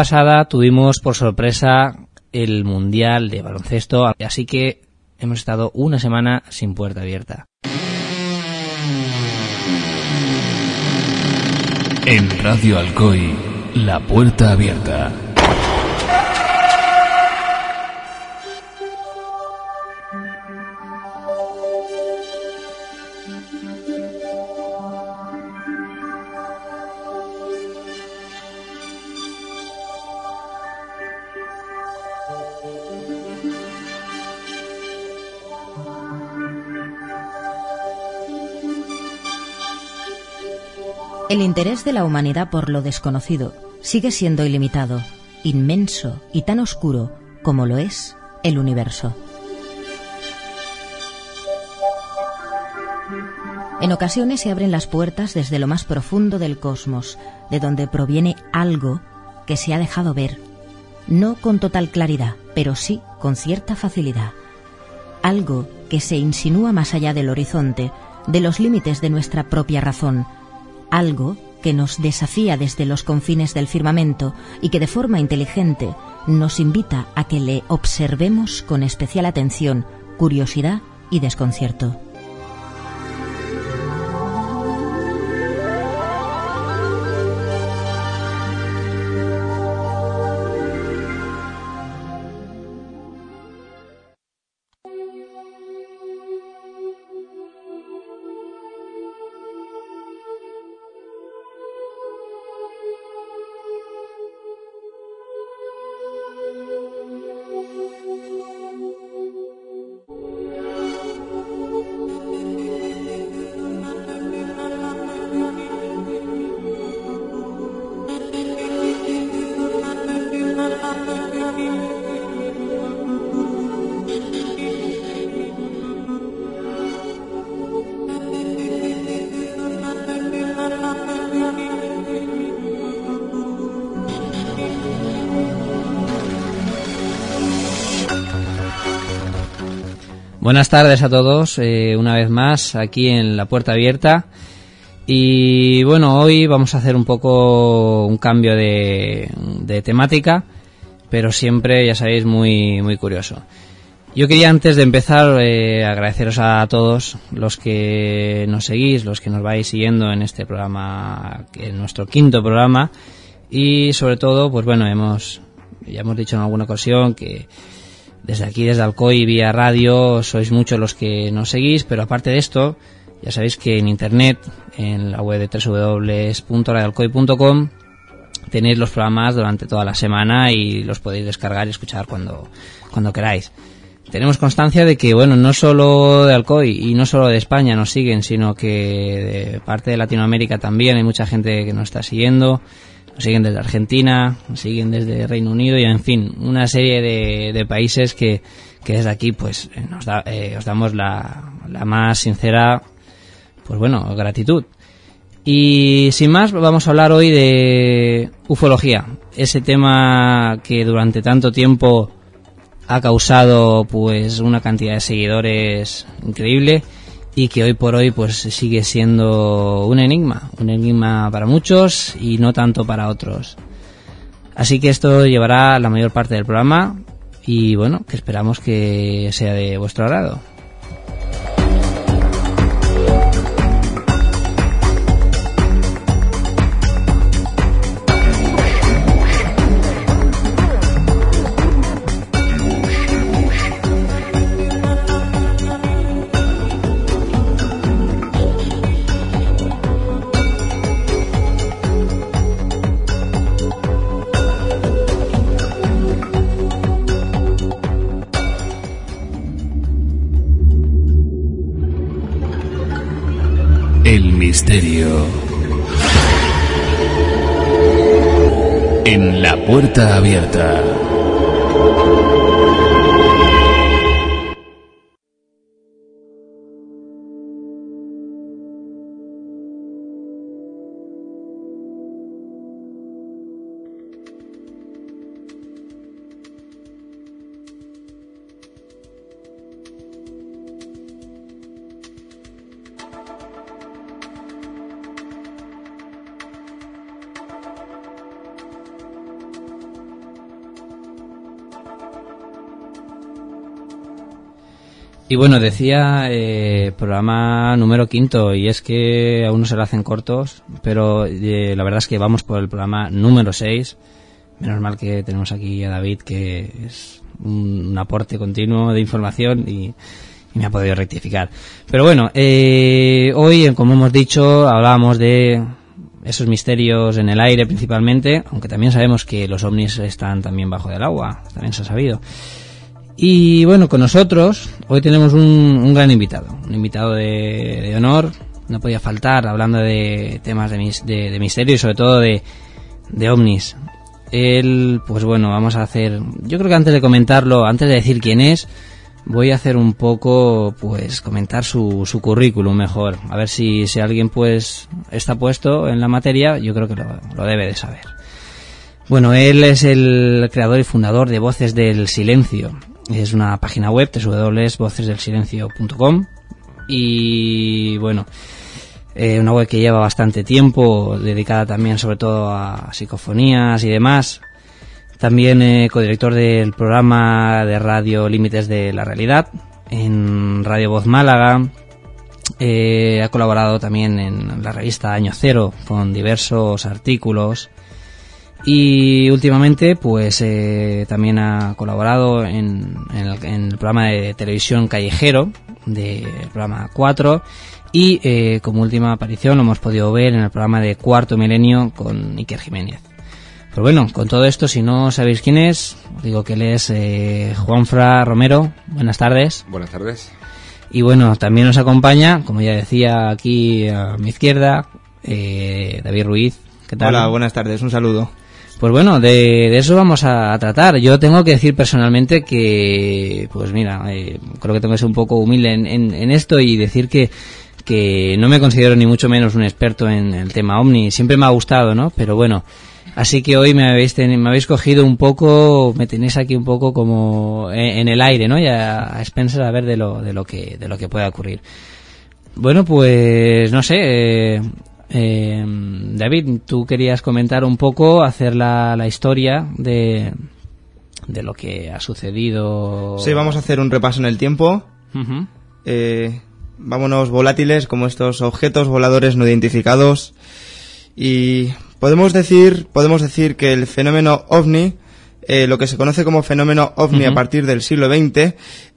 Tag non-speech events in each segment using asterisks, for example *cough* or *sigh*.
pasada tuvimos por sorpresa el Mundial de baloncesto, así que hemos estado una semana sin puerta abierta. En Radio Alcoy, la puerta abierta. El interés de la humanidad por lo desconocido sigue siendo ilimitado, inmenso y tan oscuro como lo es el universo. En ocasiones se abren las puertas desde lo más profundo del cosmos, de donde proviene algo que se ha dejado ver, no con total claridad, pero sí con cierta facilidad. Algo que se insinúa más allá del horizonte, de los límites de nuestra propia razón, algo que nos desafía desde los confines del firmamento y que de forma inteligente nos invita a que le observemos con especial atención, curiosidad y desconcierto. Buenas tardes a todos, eh, una vez más aquí en la puerta abierta. Y bueno, hoy vamos a hacer un poco un cambio de, temática, pero siempre, ya sabéis, muy, muy curioso. Yo quería antes de empezar eh, agradeceros a todos los que nos seguís, los que nos vais siguiendo en este programa, en nuestro quinto programa, y sobre todo, pues bueno, hemos, ya hemos dicho en alguna ocasión que desde aquí, desde Alcoy, vía radio, sois muchos los que nos seguís, pero aparte de esto, ya sabéis que en internet, en la web de www.radioalcoy.com, tenéis los programas durante toda la semana y los podéis descargar y escuchar cuando, cuando queráis. Tenemos constancia de que, bueno, no solo de Alcoy y no solo de España nos siguen, sino que de parte de Latinoamérica también hay mucha gente que nos está siguiendo siguen desde Argentina, siguen desde Reino Unido y en fin, una serie de, países que, desde aquí pues eh, nos eh, os damos la, la más sincera, pues bueno, gratitud. Y sin más, vamos a hablar hoy de ufología, ese tema que durante tanto tiempo ha causado pues una cantidad de seguidores increíble y que hoy por hoy pues sigue siendo un enigma, un enigma para muchos y no tanto para otros. Así que esto llevará la mayor parte del programa y bueno, que esperamos que sea de vuestro agrado. En la puerta abierta. Y bueno, decía eh, programa número quinto, y es que aún no se lo hacen cortos, pero eh, la verdad es que vamos por el programa número seis. Menos mal que tenemos aquí a David, que es un, aporte continuo de información y, me ha podido rectificar. Pero bueno, eh, hoy, como hemos dicho, hablábamos de esos misterios en el aire principalmente, aunque también sabemos que los ovnis están también bajo del agua, también se ha sabido. Y bueno, con nosotros hoy tenemos un, gran invitado, un invitado de, honor, no podía faltar, hablando de temas de, misterio y sobre todo de, ovnis. Él, pues bueno, vamos a hacer, yo creo que antes de comentarlo, antes de decir quién es, voy a hacer un poco, pues, comentar su, su currículum mejor. A ver si, si alguien, pues, está puesto en la materia, yo creo que lo, lo debe de saber. Bueno, él es el creador y fundador de Voces del Silencio, es una página web, www.vocesdelsilencio.com. Y bueno, eh, una web que lleva bastante tiempo, dedicada también sobre todo a psicofonías y demás. También eh, codirector del programa de radio Límites de la Realidad en Radio Voz Málaga. Eh, ha colaborado también en la revista Año Cero con diversos artículos y últimamente, pues eh, también ha colaborado en, el, programa de televisión Callejero, del programa 4. Y eh, como última aparición lo hemos podido ver en el programa de Cuarto Milenio con Iker Jiménez. Pero bueno, con todo esto, si no sabéis quién es, os digo que él es eh, Juanfra Romero. Buenas tardes. Buenas tardes. Y bueno, también nos acompaña, como ya decía aquí a mi izquierda, eh, David Ruiz. ¿Qué tal? Hola, buenas tardes, un saludo. Pues bueno, de, eso vamos a, tratar. Yo tengo que decir personalmente que, pues mira, eh, creo que tengo que ser un poco humilde en, esto y decir que, no me considero ni mucho menos un experto en el tema Omni. Siempre me ha gustado, ¿no? Pero bueno, así que hoy me habéis, me habéis cogido un poco, me tenéis aquí un poco como en, el aire, ¿no? Y a, a a ver de lo, de lo que, de lo que pueda ocurrir. Bueno, pues no sé, eh, eh, David, tú querías comentar un poco, hacer la, la historia de, de lo que ha sucedido. Sí, vamos a hacer un repaso en el tiempo. eh, vámonos volátiles como estos objetos voladores no identificados. Y podemos decir, podemos decir que el fenómeno ovni, eh, lo que se conoce como fenómeno ovni a partir del siglo XX,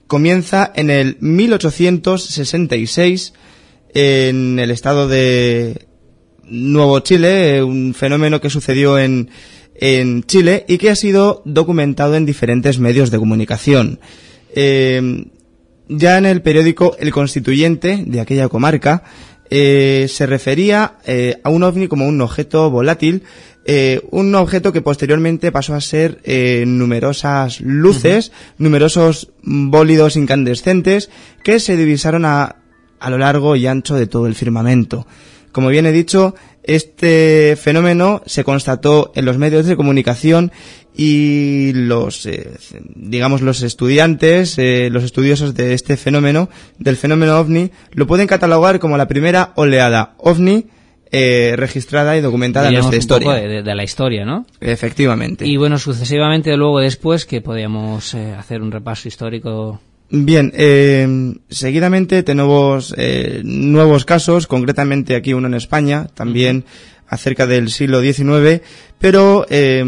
comienza en el 1866 en el estado de Nuevo Chile, eh, un fenómeno que sucedió en, en Chile y que ha sido documentado en diferentes medios de comunicación. Eh, ya en el periódico El Constituyente de aquella comarca eh, se refería a un ovni como un objeto volátil, un objeto que posteriormente pasó a ser numerosas luces, numerosos bólidos incandescentes que se divisaron a, a lo largo y ancho de todo el firmamento. Como bien he dicho, este fenómeno se constató en los medios de comunicación y los, eh, digamos, los estudiantes, eh, los estudiosos de este fenómeno, del fenómeno ovni, lo pueden catalogar como la primera oleada ovni eh, registrada y documentada en nuestra historia. de, de, la historia, ¿no? Efectivamente. Y bueno, sucesivamente luego después que podíamos hacer un repaso histórico Bien, eh, seguidamente tenemos eh, nuevos casos, concretamente aquí uno en España, también acerca del siglo XIX, pero eh,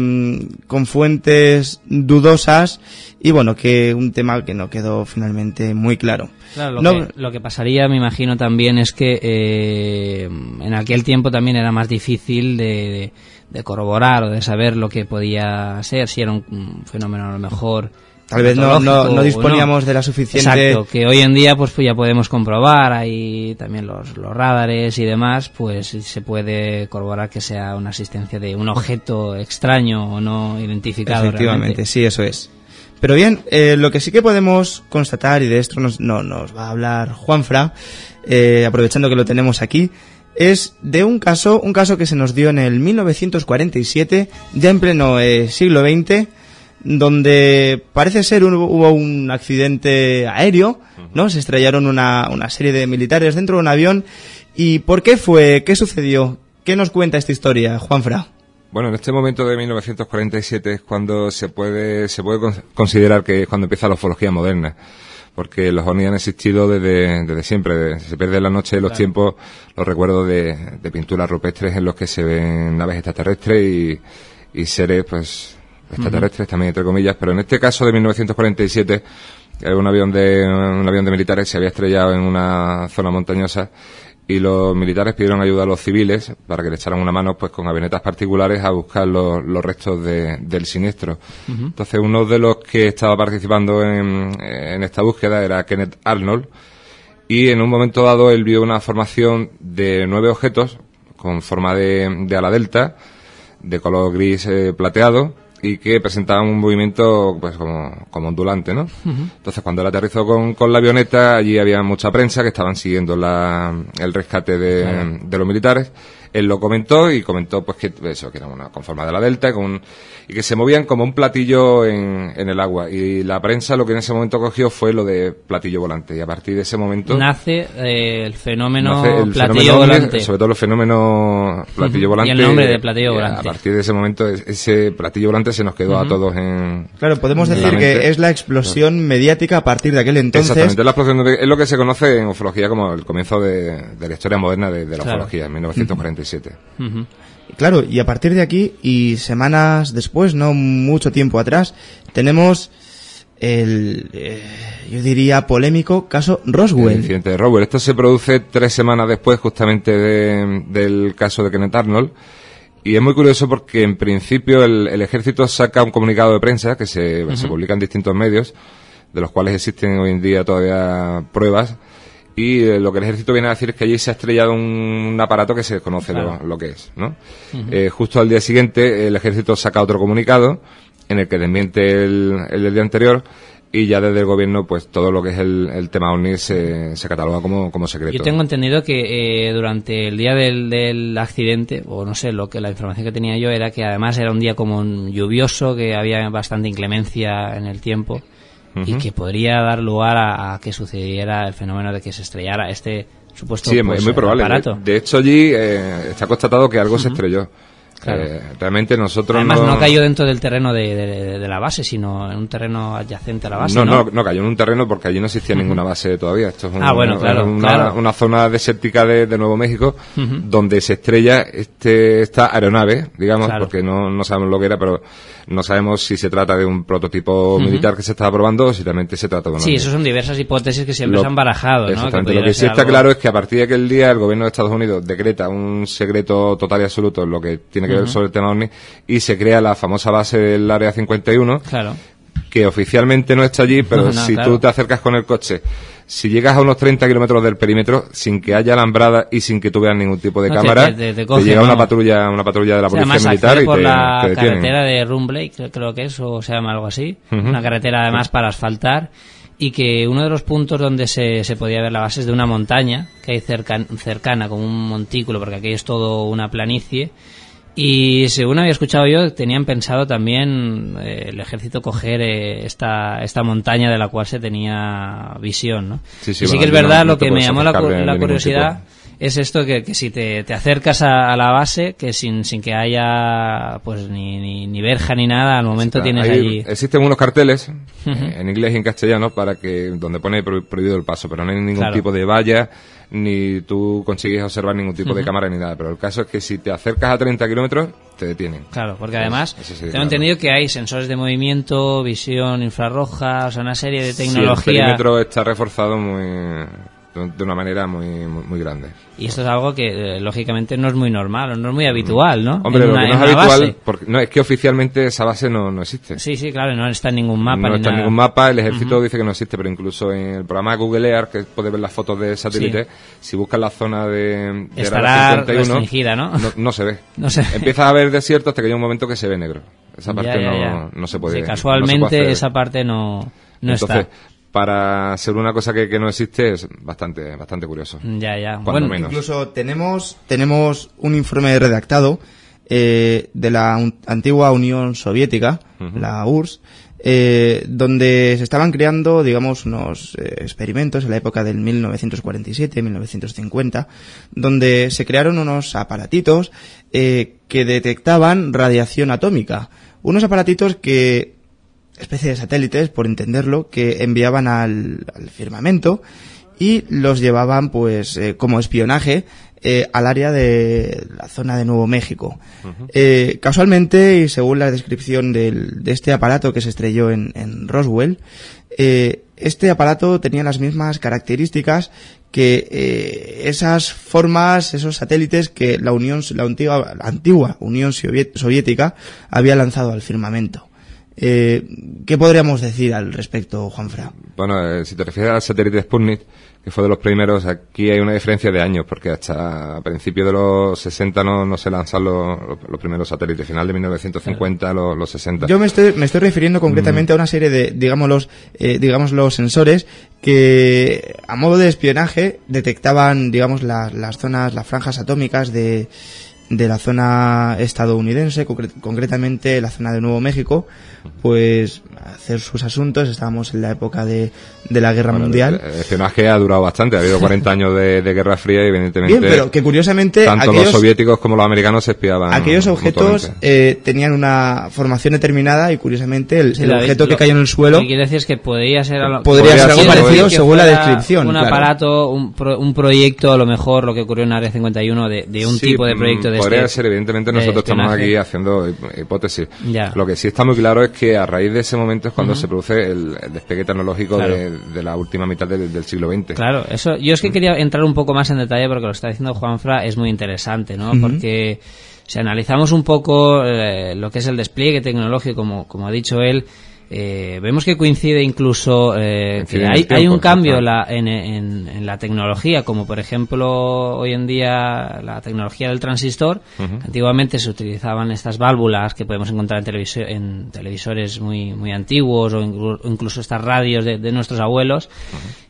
con fuentes dudosas y bueno, que un tema que no quedó finalmente muy claro. Claro, lo, que, pasaría, me imagino también, es que eh, en aquel tiempo también era más difícil de, de corroborar o de saber lo que podía ser, si era un fenómeno a lo mejor Tal vez no, no, disponíamos de la suficiente... Exacto, que hoy en día pues, pues ya podemos comprobar, hay también los, los radares y demás, pues se puede corroborar que sea una asistencia de un objeto extraño o no identificado Efectivamente, sí, eso es. Pero bien, eh, lo que sí que podemos constatar, y de esto nos, no, nos va a hablar Juanfra, eh, aprovechando que lo tenemos aquí, es de un caso, un caso que se nos dio en el 1947, ya en pleno eh, siglo XX, donde parece ser hubo un accidente aéreo, ¿no? Se estrellaron una, una serie de militares dentro de un avión. ¿Y por qué fue? ¿Qué sucedió? ¿Qué nos cuenta esta historia, Juanfra? Bueno, en este momento de 1947 es cuando se puede, se puede considerar que es cuando empieza la ufología moderna. Porque los ovnis han existido desde, desde siempre. Se pierde la noche de los tiempos los recuerdos de, de, pinturas rupestres en los que se ven naves extraterrestres y, y seres, pues, extraterrestres también, entre comillas. Pero en este caso de 1947, un avión de, un avión de militares se había estrellado en una zona montañosa y los militares pidieron ayuda a los civiles para que le echaran una mano pues con avionetas particulares a buscar los, los restos de, del siniestro. Entonces uno de los que estaba participando en, en, esta búsqueda era Kenneth Arnold y en un momento dado él vio una formación de nueve objetos con forma de, de ala delta de color gris eh, plateado y que presentaban un movimiento pues como, como ondulante, ¿no? Entonces cuando él aterrizó con, con, la avioneta, allí había mucha prensa que estaban siguiendo la, el rescate de, de los militares él lo comentó y comentó pues que eso, que era una con forma de la delta con, y que se movían como un platillo en, en, el agua. Y la prensa lo que en ese momento cogió fue lo de platillo volante. Y a partir de ese momento... Nace eh, el fenómeno el platillo fenómeno volante. Sobre todo el fenómeno platillo volante. Y el nombre de platillo volante. A partir de ese momento ese platillo volante se nos quedó a todos en... Claro, podemos decir que es la explosión mediática a partir de aquel entonces. Exactamente, la explosión de, es lo que se conoce en ufología como el comienzo de, de la historia moderna de, de la claro. ufología, en 1946. Claro, y a partir de aquí, y semanas después, no mucho tiempo atrás, tenemos el, eh, yo diría, polémico caso Roswell. El incidente de Roswell. Esto se produce tres semanas después justamente de, del caso de Kenneth Arnold. Y es muy curioso porque en principio el, el ejército saca un comunicado de prensa que se, uh -huh. se publica en distintos medios, de los cuales existen hoy en día todavía pruebas, y eh, lo que el ejército viene a decir es que allí se ha estrellado un, un aparato que se desconoce claro. lo, lo, que es, ¿no? Uh -huh. eh, justo al día siguiente el ejército saca otro comunicado en el que desmiente el, el del día anterior y ya desde el gobierno pues todo lo que es el, el tema OVNI se, se, cataloga como, como secreto. Yo tengo entendido que eh, durante el día del, del, accidente, o no sé, lo que la información que tenía yo era que además era un día como un lluvioso, que había bastante inclemencia en el tiempo y que podría dar lugar a, a, que sucediera el fenómeno de que se estrellara este supuesto sí, pues, es muy probable. aparato. De, de hecho, allí eh, está constatado que algo uh -huh. se estrelló. Claro. Eh, realmente nosotros Además no... no... cayó dentro del terreno de, de, de, la base, sino en un terreno adyacente a la base. No, no, no, no cayó en un terreno porque allí no existía uh -huh. ninguna base todavía. Esto es un, ah, bueno, claro, una, claro. una, zona desértica de, de Nuevo México uh -huh. donde se estrella este, esta aeronave, digamos, porque no, no sabemos lo que era, pero no sabemos si se trata de un prototipo uh -huh. militar que se estaba probando o si realmente se trata de un Sí, eso son diversas hipótesis que siempre lo, se han barajado. Exactamente. ¿no? Que lo que sí está algo... claro es que a partir de aquel día el gobierno de Estados Unidos decreta un secreto total y absoluto en lo que tiene que ver sobre el tema OVNI y se crea la famosa base del Área 51. Claro. Que oficialmente no está allí, pero no, *laughs* no, si claro. tú te acercas con el coche si llegas a unos 30 kilómetros del perímetro sin que haya alambrada y sin que tú veas ningún tipo de no, cámara, te, te, te, coge, te llega no. una patrulla una patrulla de la o sea, policía militar y por la te carretera de Rumbley, creo que es, o se llama algo así, uh -huh. una carretera además para asfaltar y que uno de los puntos donde se, se podía ver la base es de una montaña que hay cerca, cercana, como un montículo, porque aquí es todo una planicie y según había escuchado yo, tenían pensado también eh, el ejército coger eh, esta, esta montaña de la cual se tenía visión, ¿no? Sí, sí, y sí bueno, que es verdad, no, lo que me llamó la, la curiosidad es esto que, que si te, te acercas a, a, la base, que sin, sin que haya pues ni, ni, ni verja ni nada, al momento tienes Hay, allí... Existen unos carteles, uh -huh. en inglés y en castellano, para que donde pone prohibido el paso, pero no hay ningún claro. tipo de valla ni tú consigues observar ningún tipo uh -huh. de cámara ni nada. Pero el caso es que si te acercas a 30 kilómetros, te detienen. Claro, porque además sí, tengo claro. entendido que hay sensores de movimiento, visión infrarroja, o sea, una serie de tecnología. Sí, el perímetro está reforzado muy de una manera muy, muy, muy, grande. Y esto es algo que, eh, lógicamente, no es muy normal, no es muy habitual, ¿no? Hombre, en lo una, que no es habitual, porque, no, es que oficialmente esa base no, no existe. Sí, sí, claro, no está en ningún mapa. No está en ningún mapa, el ejército uh -huh. dice que no existe, pero incluso en el programa Google Earth, que puede ver las fotos de satélite, sí. si buscas la zona de, de Estará 51, restringida, ¿no? ¿no? No, se ve. *laughs* no se Empieza a haber desierto hasta que llega un momento que se ve negro. Esa parte ya, ya, ya. No, no, se puede. Sí, casualmente no se puede esa parte no, no Entonces, está para ser una cosa que, que, no existe es bastante bastante curioso. Ya, ya. Bueno, menos. incluso tenemos tenemos un informe redactado eh, de la un- antigua Unión Soviética, la URSS, eh, donde se estaban creando, digamos, unos eh, experimentos en la época del 1947-1950, donde se crearon unos aparatitos eh, que detectaban radiación atómica. Unos aparatitos que especie de satélites, por entenderlo, que enviaban al, al firmamento y los llevaban, pues, eh, como espionaje eh, al área de la zona de Nuevo México. Eh, casualmente, y según la descripción del- de este aparato que se estrelló en, en Roswell, eh, este aparato tenía las mismas características que esas formas, esos satélites que la Unión, la antigua, la antigua Unión Soviética había lanzado al firmamento. Eh, ¿Qué podríamos decir al respecto, Juanfra? Bueno, eh, si te refieres al satélite Sputnik, que fue de los primeros, aquí hay una diferencia de años, porque hasta a principios de los 60 no, no se lanzan los, primeros satélites, final de 1950, los, los 60. Yo me estoy, me estoy refiriendo concretamente a una serie de, digamos, los, eh, digamos, los sensores que, a modo de espionaje, detectaban, digamos, las, las zonas, las franjas atómicas de, de la zona estadounidense, concre- concretamente la zona de Nuevo México, pues hacer sus asuntos. Estábamos en la época de, de la Guerra Bueno, Mundial. El, espionaje ha durado bastante, ha habido 40 años de, de Guerra Fría y evidentemente Bien, pero que curiosamente tanto aquellos, los soviéticos como los americanos se espiaban. aquellos objetos eh, tenían una formación determinada y curiosamente el, Sí, el objeto que lo- cayó en el suelo Lo que quiere decir es que podría ser algo, Podría ser algo parecido que según la descripción, Un claro. aparato, un, pro- un proyecto, a lo mejor lo que ocurrió en Área 51, de, de un Sí, tipo de mm, proyecto de Podría este- ser, evidentemente de nosotros estamos aquí haciendo hip- hipótesis. Ya. Lo que sí está muy claro es que a raíz de ese momento es cuando se produce el, el despegue tecnológico Claro. de, de la última mitad del, del siglo XX. Claro, eso, yo es que quería entrar un poco más en detalle porque lo que está diciendo Juanfra es muy interesante, ¿no? Porque si analizamos un poco eh, lo que es el despliegue tecnológico, como, como ha dicho él, eh, vemos que coincide incluso eh, que hay, hay un cambio la- en, en- en la tecnología, como por ejemplo hoy en día la tecnología del transistor. antiguamente se utilizaban estas válvulas que podemos encontrar en, televiso- en televisores muy, muy antiguos o, inclu- o incluso estas radios de, de nuestros abuelos.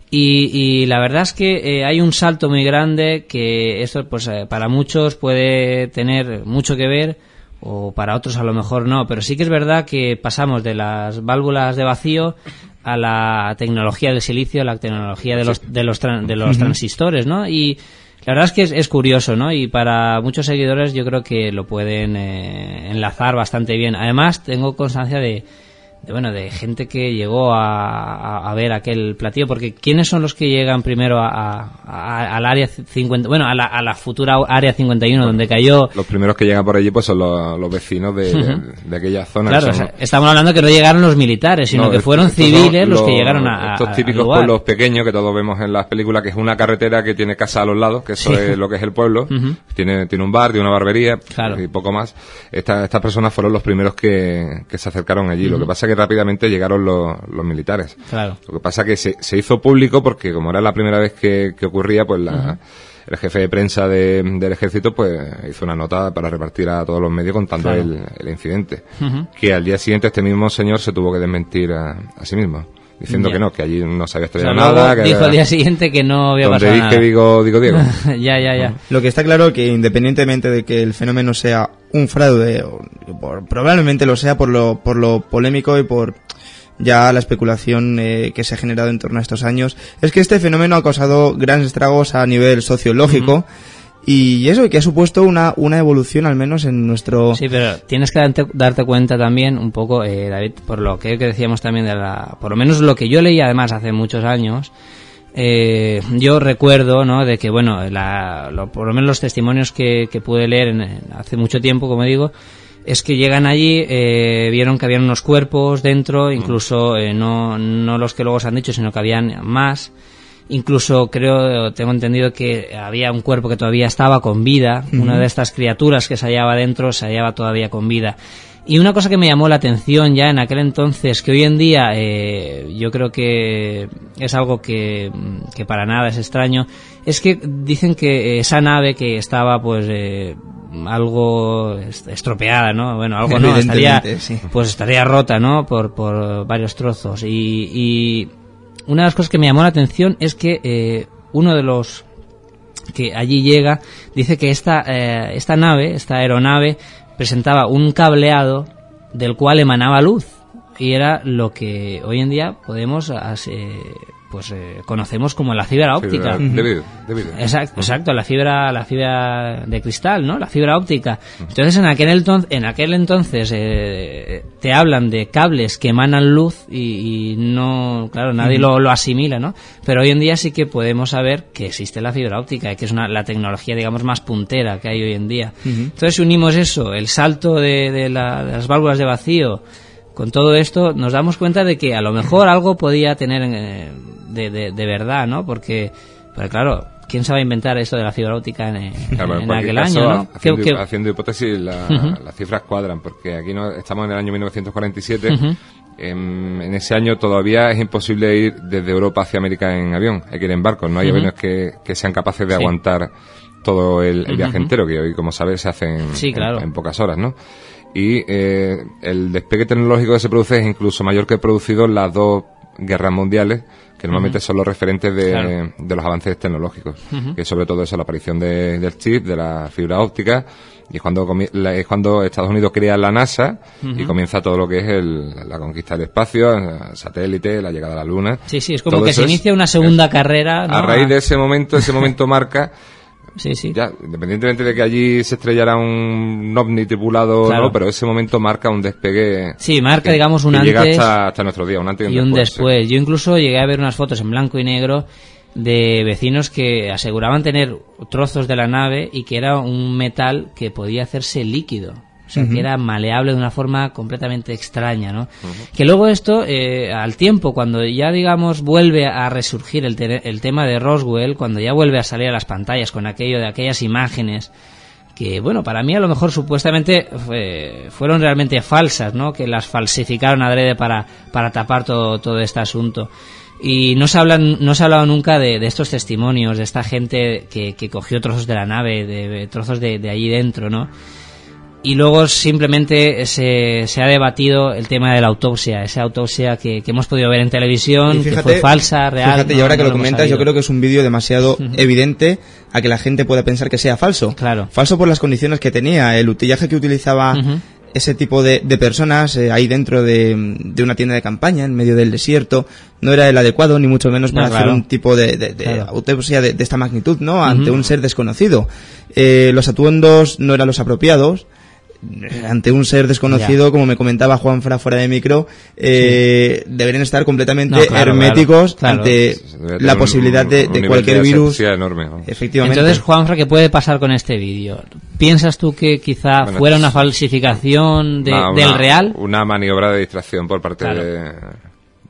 Y, y la verdad es que eh, hay un salto muy grande que esto pues eh, para muchos puede tener mucho que ver o para otros a lo mejor no, pero sí que es verdad que pasamos de las válvulas de vacío a la tecnología del silicio, a la tecnología de los de los tran- de los transistores, ¿no? Y la verdad es que es, es curioso, ¿no? Y para muchos seguidores yo creo que lo pueden eh, enlazar bastante bien. Además, tengo constancia de, de, bueno, de gente que llegó a, a- a ver aquel platillo, porque ¿quiénes son los que llegan primero a, al área 50, bueno, a la, a la futura área 51 donde cayó? Los primeros que llegan por allí pues son los, los vecinos de, de aquella zona. Claro, o sea, estamos hablando que no llegaron los militares, sino No, que fueron civiles los, que llegaron a, Estos típicos lugar. pueblos pequeños que todos vemos en las películas, que es una carretera que tiene casa a los lados, que eso Sí. es lo que es el pueblo. tiene, tiene un bar, tiene una barbería Claro. y poco más. Esta- estas personas fueron los primeros que, que se acercaron allí. Lo que pasa que rápidamente llegaron los, los militares. Claro. Lo que pasa es que se, se hizo público porque como era la primera vez que, que ocurría, pues la, el jefe de prensa de- del ejército pues hizo una nota para repartir a todos los medios contando Claro. el, el incidente. Que al día siguiente este mismo señor se tuvo que desmentir a, a sí mismo, diciendo Ya. que no, que allí no se había O sea, nada. Que dijo al día siguiente que no había donde pasado dije nada. digo, digo Diego. *laughs* ya, ya, ya. Lo que está claro que independientemente de que el fenómeno sea un fraude, o por- probablemente lo sea por lo, por lo polémico y por ya la especulación eh, que se ha generado en torno a estos años, es que este fenómeno ha causado grandes estragos a nivel sociológico y eso, que ha supuesto una, una evolución al menos en nuestro... Sí, pero tienes que darte, darte cuenta también un poco, eh, David, por lo que, decíamos también de la, por lo menos lo que yo leí además hace muchos años, eh, yo recuerdo, ¿no? De que, bueno, la, lo- por lo menos los testimonios que, que pude leer en- hace mucho tiempo, como digo, es que llegan allí, eh, vieron que habían unos cuerpos dentro, incluso eh, no, no los que luego se han dicho, sino que habían más. Incluso creo, tengo entendido que había un cuerpo que todavía estaba con vida. Una de estas criaturas que se hallaba dentro se hallaba todavía con vida. Y una cosa que me llamó la atención ya en aquel entonces, que hoy en día eh, yo creo que es algo que, que para nada es extraño, es que dicen que esa nave que estaba pues eh, algo est- estropeada, ¿no? Bueno, algo no, estaría, sí. pues estaría rota, ¿no? Por, por varios trozos. Y, y una de las cosas que me llamó la atención es que eh, uno de los que allí llega dice que esta, eh, esta nave, esta aeronave, presentaba un cableado del cual emanaba luz. Y era lo que hoy en día podemos eh, pues eh, conocemos como la fibra óptica. Fibra de vidrio, de vidrio. Exacto, exacto, la fibra, la fibra de cristal, ¿no? La fibra óptica. Entonces en aquel entonces, en aquel entonces eh, te hablan de cables que emanan luz y, y no, claro, nadie lo, lo asimila, ¿no? Pero hoy en día sí que podemos saber que existe la fibra óptica y que es una, la tecnología, digamos, más puntera que hay hoy en día. Entonces unimos eso, el salto de, de, la- de las válvulas de vacío, con todo esto nos damos cuenta de que a lo mejor algo podía tener eh, de, de- de verdad, ¿no? Porque, porque, claro, ¿quién sabe inventar esto de la fibra óptica en, Claro, en en cualquier aquel caso, año, ¿no? Haciendo, ¿Qué- qué- haciendo hipótesis, la- las cifras cuadran, porque aquí no, estamos en el año 1947. Ujú. en, en ese año todavía es imposible ir desde Europa hacia América en avión. Hay que ir en barco. No hay aviones que, que sean capaces de Sí. aguantar todo el, el viaje entero, que hoy, como sabes, se hace en, Sí, claro. en- en pocas horas, ¿no? Y eh, el despegue tecnológico que se produce es incluso mayor que el producido en las dos guerras mundiales, que normalmente son los referentes de, Claro. de los avances tecnológicos, que sobre todo eso, la aparición de- del chip, de la fibra óptica, y es cuando, la- es cuando Estados Unidos crea la NASA y comienza todo lo que es el- la conquista del espacio, el satélite, la llegada a la Luna. Sí, sí, es como que se inicia una segunda carrera. ¿no? A raíz de ese momento, ese momento *laughs* marca, Sí, sí. ya, independientemente de que allí se estrellara un ovni tripulado, Claro. ¿no? pero ese momento marca un despegue. Sí, marca, que- digamos, un que llega antes hasta, hasta nuestro día, un antes y un, y un después. después. Yo incluso llegué a ver unas fotos en blanco y negro de vecinos que aseguraban tener trozos de la nave y que era un metal que podía hacerse líquido. O sea, que era maleable de una forma completamente extraña, ¿no? Que luego esto, eh, al tiempo, cuando ya, digamos, vuelve a resurgir el, te- el tema de Roswell, cuando ya vuelve a salir a las pantallas con aquello de aquellas imágenes que bueno, para mí a lo mejor supuestamente fue- fueron realmente falsas, ¿no? Que las falsificaron adrede para, para tapar todo, todo este asunto. Y no se, hablan, no se ha hablado nunca de, de estos testimonios, de esta gente que, que cogió trozos de la nave, de, de trozos de, de allí dentro, ¿no? Y luego simplemente se, se ha debatido el tema de la autopsia, esa autopsia que, que hemos podido ver en televisión, que fue falsa, real. Fíjate, y no- ahora que lo comentas, yo creo que es un vídeo demasiado evidente a que la gente pueda pensar que sea falso. Claro. Falso por las condiciones que tenía, el utillaje que utilizaba ese tipo de, de personas eh, ahí dentro de, de una tienda de campaña, en medio del desierto, no era el adecuado, ni mucho menos No, para hacer claro. un tipo de, de- Claro. autopsia de, de esta magnitud, ¿no? Ante un ser desconocido. Eh, los atuendos no eran los apropiados. Ante un ser desconocido, Ya. como me comentaba Juan Fra fuera de micro, eh, deberían estar completamente No, claro, herméticos claro, ante la un- posibilidad de, un de nivel cualquier virus. asepsia enorme. ¿no? Efectivamente. Entonces, Juanfra, ¿qué puede pasar con este vídeo? ¿Piensas tú que quizá Bueno, fuera es- una falsificación de- Una- del real? Una maniobra de distracción por parte de-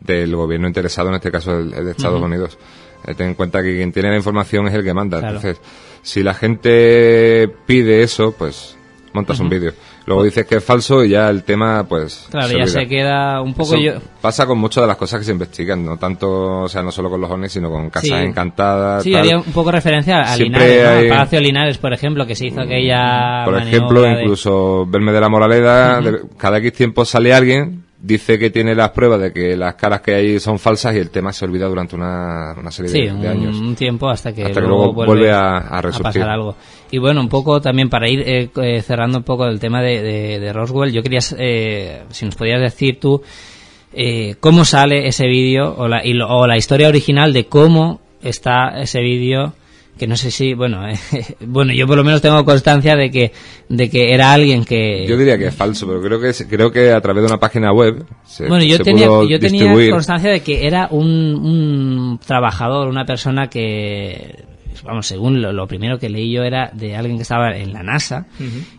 del gobierno interesado, en este caso el, el de Estados Unidos. Eh, ten en cuenta que quien tiene la información es el que manda. Entonces, si la gente pide eso, pues montas un vídeo. Luego dices que es falso y ya el tema, pues. Claro, se ya olvida. se queda un poco Eso yo... Pasa con muchas de las cosas que se investigan, no tanto, o sea, no solo con los ovnis, sino con casas Sí. encantadas. Sí, tal. haría un poco referencia a Siempre Linares, ¿no? hay- Palacio Linares, por ejemplo, que se hizo aquella Por ejemplo, de- incluso Verme de la Moraleda, de- cada X tiempo sale alguien, dice que tiene las pruebas de que las caras que hay son falsas y el tema se olvida durante una, una serie Sí, de, de años. un tiempo hasta que, Hasta que luego, luego vuelve a- a resurgir. pasar algo. Y bueno, un poco también para ir eh, eh, cerrando un poco el tema de, de- de Roswell, yo quería, eh, si nos podías decir tú, eh, cómo sale ese vídeo o la, y lo- o la historia original de cómo está ese vídeo que no sé si bueno eh, *laughs* bueno yo por lo menos tengo constancia de que de que era alguien que Yo diría que es falso, pero creo que creo que a través de una página web se, Bueno, yo se tenía, pudo yo tenía distribuir. constancia de que era un, un trabajador, una persona que, vamos, según lo, lo primero que leí yo era de alguien que estaba en la NASA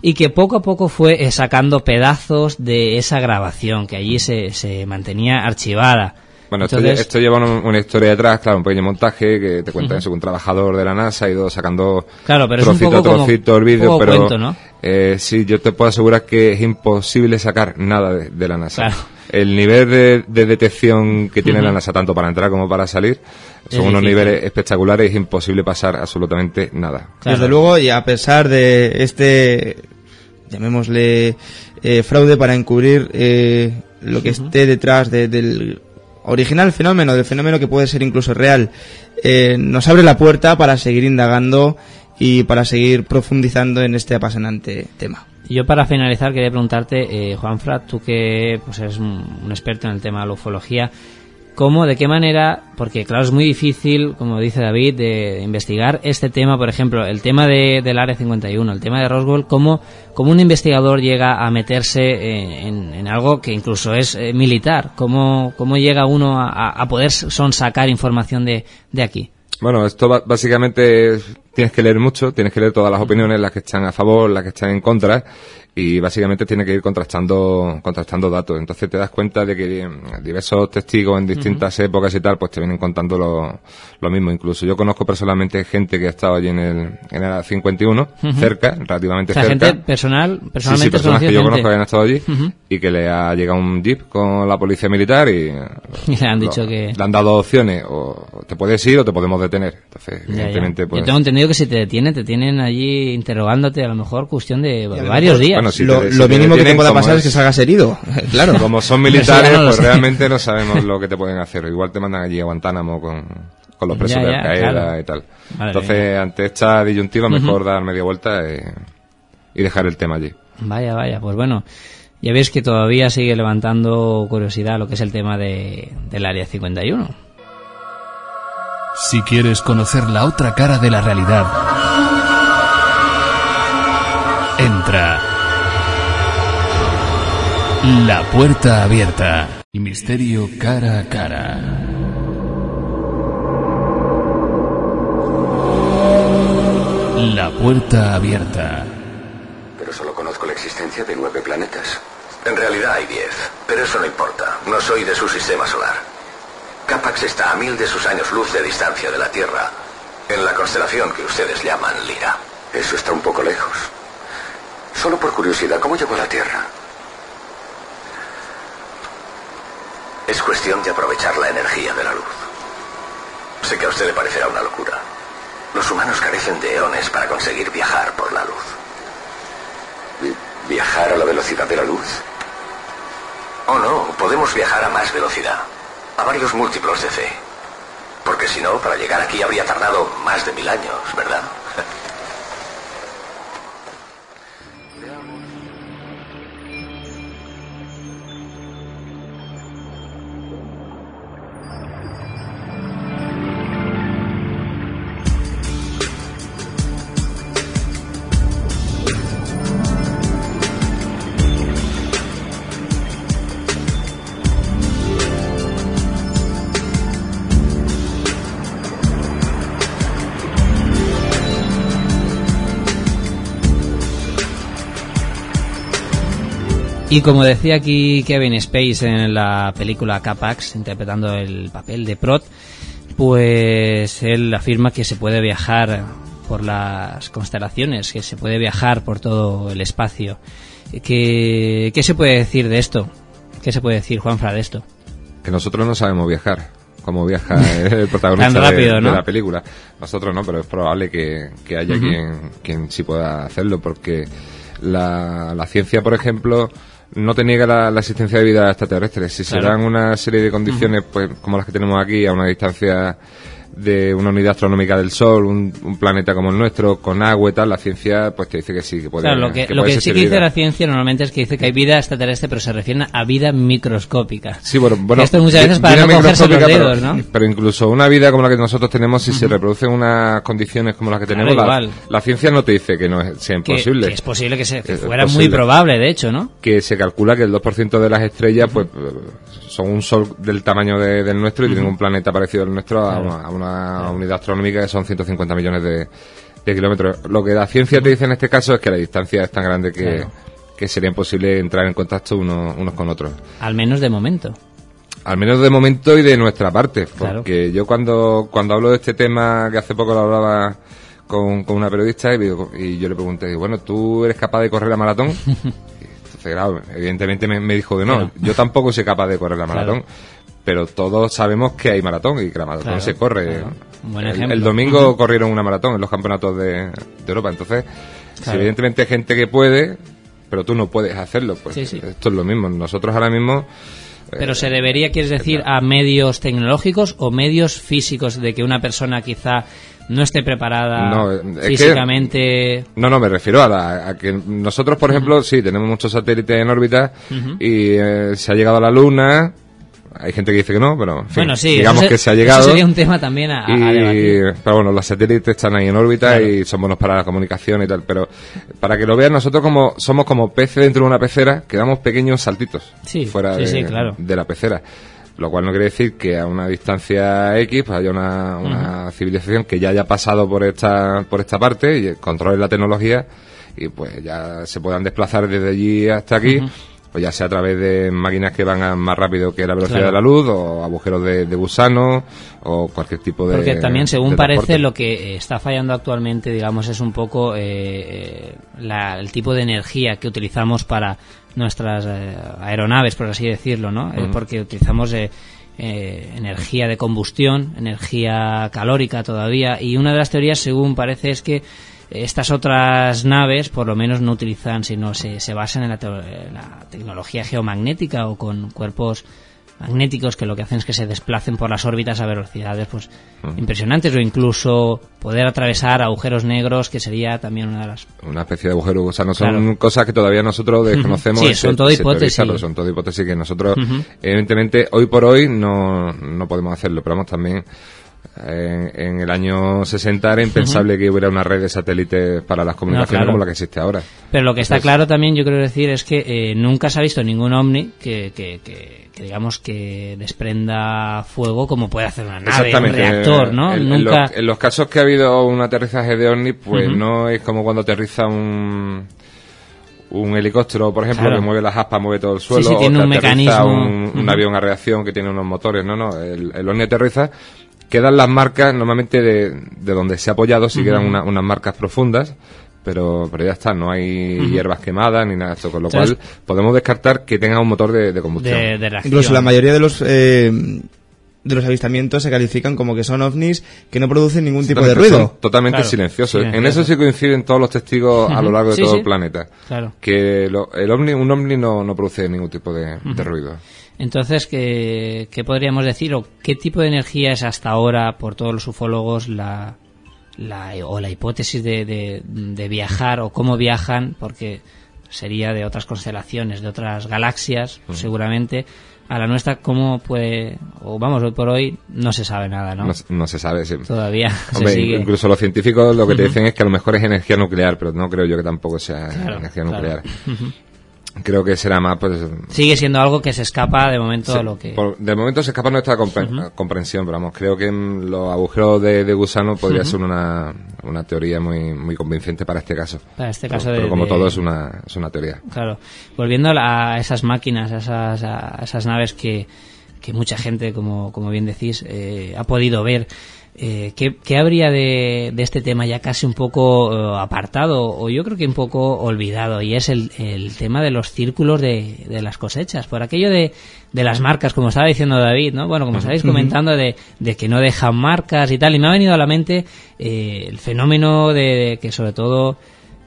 y que poco a poco fue eh, sacando pedazos de esa grabación que allí se, se mantenía archivada. Bueno, esto, Entonces, lle- esto lleva una, una historia detrás, claro, un pequeño montaje que te cuenta eso, que un trabajador de la NASA ha ido sacando Claro, pero trocito a como- trocito el vídeo, pero cuento, ¿no? eh, sí, yo te puedo asegurar que es imposible sacar nada de, de la NASA. Claro. El nivel de, de detección que tiene la NASA, tanto para entrar como para salir, son Es unos difícil. niveles espectaculares y es imposible pasar absolutamente nada. Claro. Desde luego, y a pesar de este, llamémosle, eh, fraude para encubrir eh, lo que esté detrás de- del original fenómeno, del fenómeno que puede ser incluso real, eh, nos abre la puerta para seguir indagando y para seguir profundizando en este apasionante tema. Yo para finalizar quería preguntarte, eh, Juanfra, tú que pues eres un, un experto en el tema de la ufología, ¿Cómo, de qué manera? Porque claro, es muy difícil, como dice David, de, investigar este tema, por ejemplo, el tema de, del Área 51, el tema de Roswell, ¿cómo, cómo un investigador llega a meterse en, en algo que incluso es eh, militar? ¿Cómo, ¿Cómo llega uno a, a poder son sacar información de, de aquí? Bueno, esto básicamente es- tienes que leer mucho, tienes que leer todas las opiniones, las que están a favor, las que están en contra, y básicamente tienes que ir contrastando, contrastando datos. Entonces te das cuenta de que eh, diversos testigos en distintas épocas y tal, pues te vienen contando lo, lo mismo. Incluso yo conozco personalmente gente que ha estado allí en el, en el 51, cerca, relativamente O sea, cerca. gente personal, Sí, sí, personalmente personas que yo conocida, conozco que gente- han estado allí y que le ha llegado un jeep con la policía militar y, *laughs* Y le han lo- dicho que... le han dado dos opciones, o te puedes ir o te podemos detener. Entonces, Ya, ya. evidentemente, pues... Yo tengo entendido que si te detienen, te tienen allí interrogándote a lo mejor cuestión de varios mejor- días. Bueno, si lo te- si lo te mínimo que te pueda pasar es es- que salgas herido. *laughs* claro. Como son *laughs* militares, no pues sé. realmente no sabemos lo que te pueden hacer. Igual te mandan allí a Guantánamo con, con los presos Ya, de Al Qaeda claro. y tal. Madre Entonces, ante esta disyuntiva, mejor dar media vuelta y dejar el tema allí. Vaya, vaya, pues bueno, ya veis que todavía sigue levantando curiosidad lo que es el tema de, del Área 51. Si quieres conocer la otra cara de la realidad, entra. La puerta abierta. Y misterio cara a cara. La puerta abierta. Pero solo conozco la existencia de nueve planetas. En realidad hay diez, pero eso no importa. No soy de su sistema solar. Capax está a mil de sus años luz de distancia de la Tierra, en la constelación que ustedes llaman Lira. Eso está un poco lejos. Solo por curiosidad, ¿cómo llegó a la Tierra? Es cuestión de aprovechar la energía de la luz. Sé que a usted le parecerá una locura. Los humanos carecen de eones para conseguir viajar por la luz. Vi- ¿Viajar a la velocidad de la luz? Oh, no, podemos viajar a más velocidad. A varios múltiplos de c. Porque si no, para llegar aquí habría tardado más de mil años, ¿verdad? Y como decía aquí Kevin Space en la película Capax, interpretando el papel de Prot, pues él afirma que se puede viajar por las constelaciones, que se puede viajar por todo el espacio. ¿Qué, qué se puede decir de esto? ¿Qué se puede decir, Juanfra, de esto? Que nosotros no sabemos viajar, como viaja *laughs* el protagonista Tan de- rápido, de, ¿no? la película. Nosotros no, pero es probable que, que haya quien, quien sí pueda hacerlo, porque la, la ciencia, por ejemplo, no te niega la, la existencia de vida extraterrestre. Si Claro. se dan una serie de condiciones, pues como las que tenemos aquí, a una distancia de una unidad astronómica del Sol, un, un planeta como el nuestro, con agua y tal, la ciencia pues te dice que sí, que puede Claro, lo que, que lo que sí que dice la ciencia normalmente es que dice que hay vida extraterrestre, pero se refieren a vida microscópica. Sí, bueno, bueno Esto muchas veces para no cogerse los dedos, pero, ¿no? Pero incluso una vida como la que nosotros tenemos, si se reproducen unas condiciones como las que Claro, tenemos, la, ciencia no te dice que no es, sea imposible. que es posible que, se, que fuera muy probable, de hecho, ¿no? Que se calcula que el 2% de las estrellas pues son un sol del tamaño de- del nuestro y tienen un planeta parecido al nuestro a, una, a una unidad astronómica que son 150 millones de, de kilómetros. Lo que la ciencia te dice en este caso es que la distancia es tan grande que, Claro. que sería imposible entrar en contacto uno- unos con otros. Al menos de momento. Al menos de momento y de nuestra parte, Claro. porque yo cuando, cuando hablo de este tema, que hace poco lo hablaba con, con una periodista, y, y yo le pregunté, bueno, ¿tú eres capaz de correr la maratón? *laughs* Y Entonces, claro, evidentemente me, me dijo que no, Claro. yo tampoco soy capaz de correr la Claro. maratón, pero todos sabemos que hay maratón y que la maratón Claro, se corre. buen el, domingo corrieron una maratón en los campeonatos de, de Europa, entonces, si evidentemente hay gente que puede, pero tú no puedes hacerlo, pues Sí, sí. esto es lo mismo. Nosotros ahora mismo... Pero se debería, quieres decir, a medios tecnológicos o medios físicos de que una persona quizá no esté preparada No, que- físicamente. No, no, me refiero a, la- a que nosotros, por ejemplo, sí, tenemos muchos satélites en órbita y eh, se ha llegado a la Luna. Hay gente que dice que no, pero en fin, bueno, sí, digamos eso que se- ha eso llegado. sería un tema también a, a y, debatir. pero bueno, los satélites están ahí en órbita Claro. y son buenos para la comunicación y tal. Pero para que lo vean, nosotros como somos como peces dentro de una pecera que damos pequeños saltitos Sí, fuera sí, de, sí, claro. de la pecera. Lo cual no quiere decir que a una distancia X pues haya una, una civilización que ya haya pasado por esta, por esta parte y controle la tecnología y pues ya se puedan desplazar desde allí hasta aquí. Pues ya sea a través de máquinas que van a más rápido que la velocidad Claro. de la luz, o agujeros de, de gusano, o cualquier tipo de. Porque también, según parece, lo que eh, está fallando actualmente, digamos, es un poco eh, eh, la- el tipo de energía que utilizamos para nuestras eh, aeronaves, por así decirlo, ¿no? Eh, porque utilizamos eh, eh, energía de combustión, energía calórica todavía, y una de las teorías, según parece, es que estas otras naves, por lo menos, no utilizan, sino se, se basan en la, en la tecnología geomagnética o con cuerpos magnéticos que lo que hacen es que se desplacen por las órbitas a velocidades pues impresionantes o incluso poder atravesar agujeros negros que sería también una de las Una especie de agujero gusano. Son Claro. cosas que todavía nosotros desconocemos. Sí, son todo hipótesis. Son todo hipótesis que nosotros, evidentemente, hoy por hoy no, no podemos hacerlo. Pero vamos, también en, en el año 60 era impensable que hubiera una red de satélites para las comunicaciones claro. como la que existe ahora. Pero lo que está claro también, yo creo decir, es que eh, nunca se ha visto ningún ovni que, que, que- que digamos que desprenda fuego como puede hacer una nave, un reactor, ¿no? En, en nunca. los, en los casos que ha habido un aterrizaje de ovni, pues no es como cuando aterriza un un helicóptero, por ejemplo, Claro. que mueve las aspas, mueve todo el suelo, sí, o tiene que un aterriza mecanismo. un, avión a reacción que tiene unos motores, no, no, el, el ovni aterriza, quedan las marcas normalmente de, de donde se ha apoyado, sí quedan una- unas marcas profundas, pero, pero ya está, no hay hierbas quemadas ni nada de esto, con lo cual podemos descartar que tenga un motor de, de combustión. de, de reacción. Incluso la mayoría de los eh, de los avistamientos se califican como que son ovnis que no producen ningún tipo de ruido. son Totalmente Claro, silenciosos. En silencioso. eso sí coinciden todos los testigos a lo largo de Sí, todo sí. el planeta. Claro. Que lo- el ovni, un ovni no, no produce ningún tipo de, de ruido. Entonces, ¿qué, qué podríamos decir o qué tipo de energía es hasta ahora, por todos los ufólogos, la, la- o la hipótesis de, de- de viajar o cómo viajan? Porque sería de otras constelaciones, de otras galaxias, seguramente. A la nuestra, ¿cómo puede...? O vamos, hoy por hoy no se sabe nada, ¿no? No, no se sabe. sí. Todavía *laughs* Hombre, se sigue. incluso los científicos lo que te dicen es que a lo mejor es energía nuclear, pero no creo yo que tampoco sea Claro, energía claro. nuclear. Creo que será más, pues. Sigue siendo algo que se escapa de momento a lo que... por- de momento se escapa nuestra compre- comprensión, pero vamos, creo que los agujeros de, de gusano podría ser una, una teoría muy, muy convincente para este caso. Para este Pero- caso pero, de- como de- todo es una, es una teoría. Claro. Volviendo a esas máquinas, a esas, a esas naves que, que mucha gente, como, como bien decís, eh, ha podido ver. Eh, ¿qué, qué habría de, de este tema ya casi un poco eh, apartado o yo creo que un poco olvidado? Y es el, el tema de los círculos de, de las cosechas. Por aquello de, de las marcas, como estaba diciendo David, ¿no? Bueno, como estáis comentando, de, de que no dejan marcas y tal. Y me ha venido a la mente eh, el fenómeno de, de que sobre todo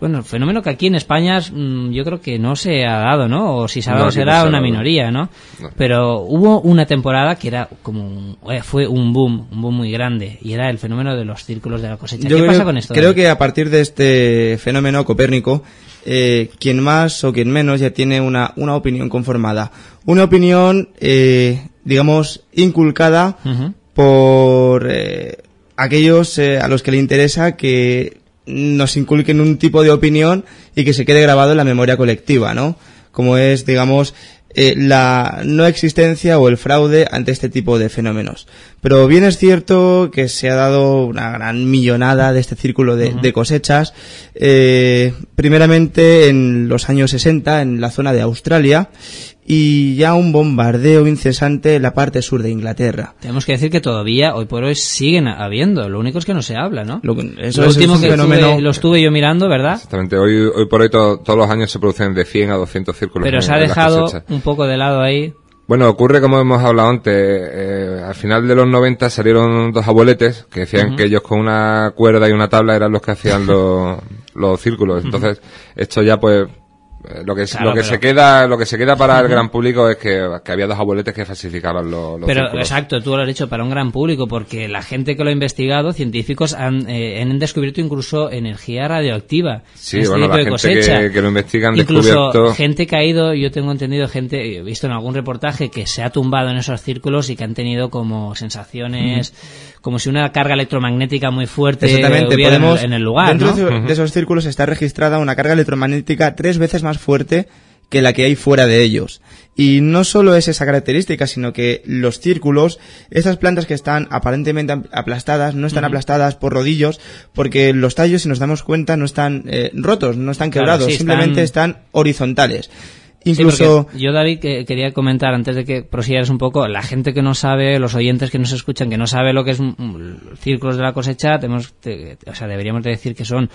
bueno, fenómeno que aquí en España mm, yo creo que no se ha dado, ¿no? O si se ha dado no será se una minoría, ¿no? No. Pero hubo una temporada que era como un- eh, fue un boom, un boom muy grande y era el fenómeno de los círculos de la cosecha. Yo ¿Qué creo, pasa con esto? creo que a partir de este fenómeno Copérnico, eh, quien más o quien menos ya tiene una, una opinión conformada. Una opinión, eh, digamos, inculcada por eh, aquellos eh, a los que le interesa que nos inculquen un tipo de opinión y que se quede grabado en la memoria colectiva, ¿no? Como es, digamos, eh, la no existencia o el fraude ante este tipo de fenómenos. Pero bien es cierto que se ha dado una gran millonada de este círculo de, de cosechas, eh, primeramente en los años 60 en la zona de Australia y ya un bombardeo incesante en la parte sur de Inglaterra. Tenemos que decir que todavía, hoy por hoy, siguen habiendo. Lo único es que no se habla, ¿no? Lo, eso Lo es, último es un que fenómeno estuve- lo estuve yo mirando, ¿verdad? Exactamente. Hoy, hoy por hoy to- todos los años se producen de 100 a 200 círculos. Pero en- se ha dejado un poco de lado ahí. Bueno, ocurre como hemos hablado antes. eh, al final de los 90 salieron dos abueletes que decían que ellos con una cuerda y una tabla eran los que hacían los, *laughs* los círculos. Entonces, esto ya pues Lo que, Claro, lo que pero- se queda, lo que se queda para el gran público es que, que había dos abueletes que falsificaban los, los Pero círculos. exacto, tú lo has dicho para un gran público, porque la gente que lo ha investigado, científicos han, eh, han descubierto incluso energía radioactiva. Sí, este bueno, tipo la de gente cosecha. que, que lo investiga han Incluso descubierto... gente que ha ido, yo tengo entendido gente, he visto en algún reportaje que se ha tumbado en esos círculos y que han tenido como sensaciones, como si una carga electromagnética muy fuerte Exactamente, hubiera en el- podemos, en el lugar, dentro ¿no? de, esos- de esos círculos está registrada una carga electromagnética tres veces más fuerte que la que hay fuera de ellos. Y no solo es esa característica, sino que los círculos, estas plantas que están aparentemente aplastadas, no están aplastadas por rodillos, porque los tallos, si nos damos cuenta, no están eh, rotos, no están Claro, quebrados, sí, simplemente están- están, horizontales. Incluso, yo, David, que quería comentar antes de que prosiguieras un poco, la gente que no sabe, los oyentes que nos escuchan, que no sabe lo que es mm, círculos de la cosecha, tenemos, te- o sea, deberíamos de decir que son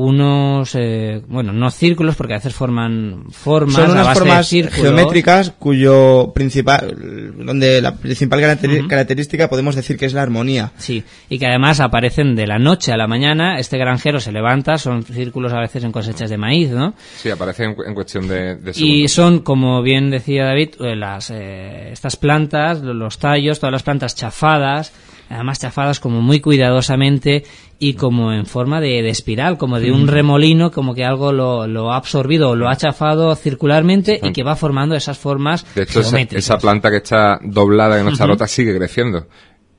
unos, eh, bueno, no círculos, porque a veces forman formas, son a unas formas geométricas cuyo principal, donde la principal característica podemos decir que es la armonía. Sí, y que además aparecen de la noche a la mañana, este granjero se levanta, son círculos a veces en cosechas de maíz, ¿no? Sí, aparece en, en cuestión de, de Y son, como bien decía David, eh, las, eh, estas plantas, lo- los tallos, todas las plantas chafadas, además chafadas como muy cuidadosamente y como en forma de, de espiral, como de un remolino, como que algo lo, lo ha absorbido o lo ha chafado circularmente y que va formando esas formas De hecho, esa, esa planta que está doblada, que no está rota, sigue creciendo.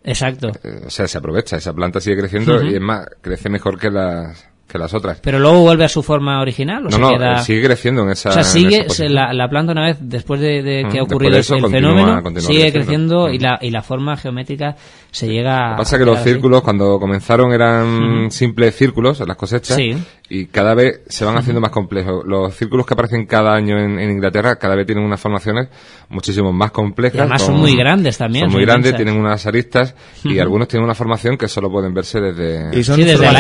Exacto. Eh, O sea, se aprovecha. Esa planta sigue creciendo y es más, crece mejor que las, que las otras. Pero luego vuelve a su forma original o No, se no, queda... sigue creciendo en esa O sea, esa sigue, se- posición. la, la planta una vez después de, de que Mm, ha después ocurrido de eso el continúa- fenómeno, continúa sigue creciendo. creciendo y Mm. la, y la forma geométrica se llega Lo que pasa a es que los así. círculos, cuando comenzaron, eran simples círculos las cosechas Sí. y cada vez se van haciendo más complejos. Los círculos que aparecen cada año en, en Inglaterra cada vez tienen unas formaciones muchísimo más complejas. Y además son muy grandes también, Son muy grandes, tienen unas aristas y algunos tienen una formación que solo pueden verse desde... Y son Sí, desde el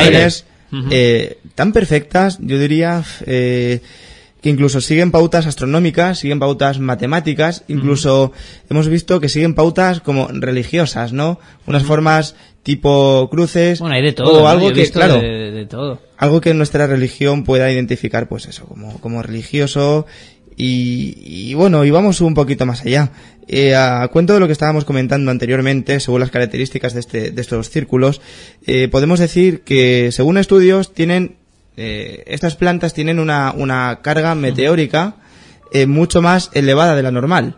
eh, tan perfectas, yo diría, eh, que incluso siguen pautas astronómicas, siguen pautas matemáticas, incluso hemos visto que siguen pautas como religiosas, ¿no? Unas formas tipo cruces Bueno, hay de todo. o ¿no? algo Yo he que, claro, de, de todo. algo que nuestra religión pueda identificar, pues eso, como, como religioso. Y, y bueno, y vamos un poquito más allá. Eh, a cuento de lo que estábamos comentando anteriormente, según las características de, este, de estos círculos, eh, podemos decir que según estudios tienen, eh, estas plantas tienen una, una carga meteórica eh, mucho más elevada de la normal.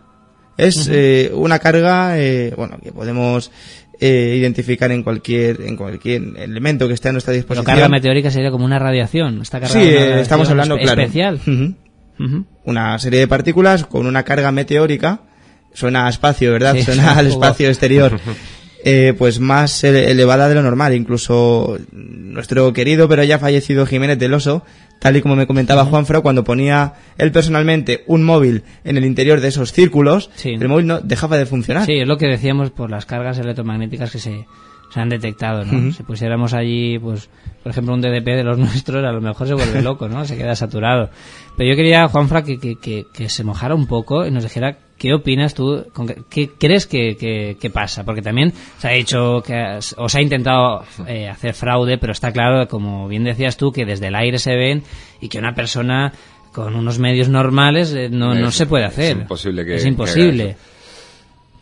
Es eh, una carga, eh, bueno, que podemos eh, identificar en cualquier, en cualquier elemento que esté a nuestra Pero disposición. carga meteórica sería como una radiación. Esta carga Sí, es una radiación estamos hablando, espe- claro. especial. Una serie de partículas con una carga meteórica. Suena a espacio, ¿verdad? Sí, Suena al *laughs* espacio exterior. *laughs* Eh, pues más ele- elevada de lo normal. Incluso nuestro querido pero ya fallecido Jiménez del Oso, tal y como me comentaba Juanfra, cuando ponía él personalmente un móvil en el interior de esos círculos, Sí. el móvil no dejaba de funcionar. Sí, es lo que decíamos por las cargas electromagnéticas que se, se han detectado, ¿no? Si pusiéramos allí, pues, por ejemplo, un DDP de los *laughs* nuestros, a lo mejor se vuelve loco, ¿no? Se queda saturado. Pero yo quería, Juanfra, que, que, que, que se mojara un poco y nos dijera qué opinas tú, con qué, crees que, que, que pasa. Porque también se ha dicho que has- o se ha intentado eh, hacer fraude, pero está claro, como bien decías tú, que desde el aire se ven y que una persona con unos medios normales eh, no, no Es- se puede es hacer. imposible que- Es imposible.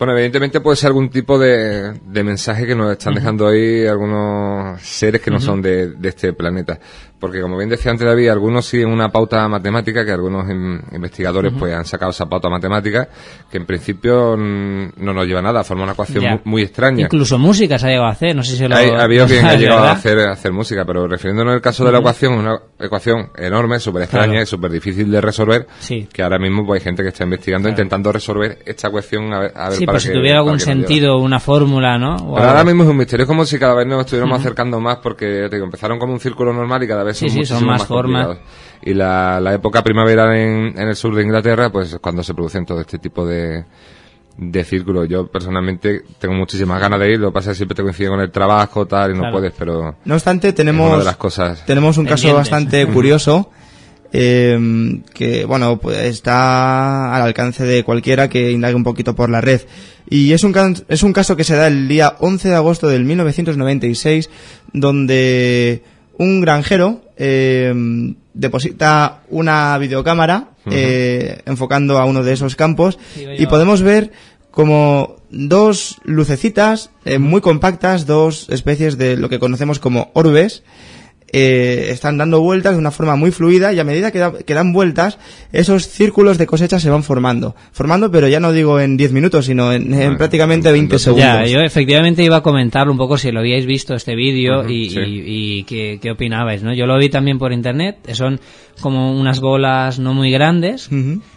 Bueno, evidentemente puede ser algún tipo de, de mensaje que nos están dejando ahí algunos seres que no son de, de este planeta. Porque como bien decía antes David, algunos siguen una pauta matemática que algunos in- investigadores pues han sacado esa pauta matemática que en principio no nos lleva a nada, forma una ecuación muy, muy extraña. Incluso música se ha llegado a hacer, no sé si lo Hay, ha habido *laughs* quien ha ¿Es llegado a hacer, a hacer música, pero refiriéndonos al caso de la ecuación, una ecuación enorme, súper extraña Claro. y súper difícil de resolver, Sí. que ahora mismo pues, hay gente que está investigando, intentando resolver esta ecuación a ver, a ver Sí, para pues si qué- tuviera algún sentido, una fórmula, ¿no? O Pero ahora mismo es un misterio, es como si cada vez nos estuviéramos acercando más porque te digo, empezaron como un círculo normal y cada vez Sí, son sí, son más más, formas. Y la, la época primavera en, en el sur de Inglaterra, pues es cuando se producen todo este tipo de, de círculos. Yo personalmente tengo muchísimas ganas de ir, lo que pasa es que siempre te coincide con el trabajo, tal, y no Claro. puedes, pero No obstante, es tenemos, una de las cosas. tenemos un caso bastante *laughs* curioso eh, que, bueno, pues está al alcance de cualquiera que indague un poquito por la red. Y es un, can- es un caso que se da el día 11 de agosto del 1996, donde un granjero eh, deposita una videocámara eh, enfocando a uno de esos campos y podemos ver como dos lucecitas eh, muy compactas, dos especies de lo que conocemos como orbes, eh, están dando vueltas de una forma muy fluida y a medida que, da- que dan vueltas, esos círculos de cosecha se van formando. Formando, pero ya no digo en 10 minutos, sino en, en Bueno, prácticamente en 20 dos- segundos. Ya, yo efectivamente iba a comentarlo un poco si lo habíais visto este vídeo y, sí. y- y qué, qué opinabais, ¿no? Yo lo vi también por internet, son como unas bolas no muy grandes.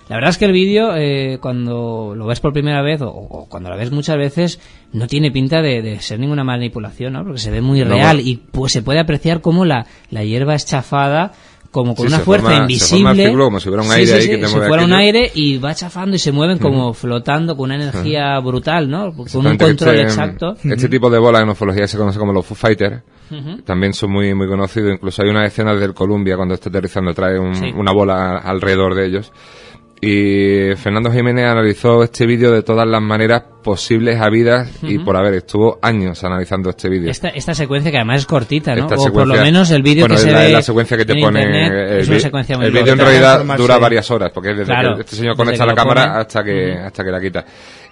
La verdad es que el vídeo, eh, cuando lo ves por primera vez o, o cuando lo ves muchas veces, no tiene pinta de, de ser ninguna manipulación, ¿no? Porque se ve muy No, real bueno. y pues se puede apreciar cómo la, la hierba es chafada como con Sí, una fuerza forma- invisible. círculo como si hubiera un Sí, aire sí, ahí que te si mueve fuera un aire y va chafando y se mueven como flotando con una energía brutal, ¿no? Con un control este, exacto. Este tipo de bolas en ufología se conoce como los Foo Fighters. También son muy muy conocidos. Incluso hay una escena del Columbia cuando está aterrizando trae un- una bola alrededor de ellos. Y Fernando Jiménez analizó este vídeo de todas las maneras posibles, habidas y por haber. Estuvo años analizando este vídeo. Esta, esta secuencia que además es cortita, ¿no? Esta o por lo menos el vídeo bueno, que es se la, ve la secuencia que te en pone internet el, es una secuencia muy el vídeo en realidad dura varias horas porque es desde Claro, que este señor conecta la cámara pone. hasta que hasta que la quita.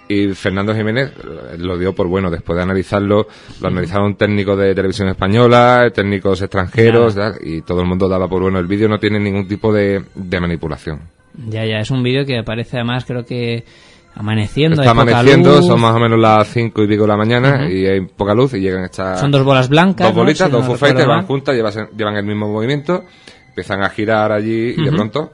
Y Fernando Jiménez lo dio por bueno después de analizarlo lo analizaron técnicos de televisión española técnicos extranjeros y todo el mundo daba por bueno. El vídeo no tiene ningún tipo de, de manipulación Ya, ya, es un vídeo que aparece además creo que amaneciendo. está hay poca amaneciendo luz. son más o menos las cinco y pico de la mañana y hay poca luz y llegan estas Son dos bolas blancas. dos ¿no? bolitas, Si dos no van juntas, llevan, llevan el mismo movimiento, empiezan a girar allí y de pronto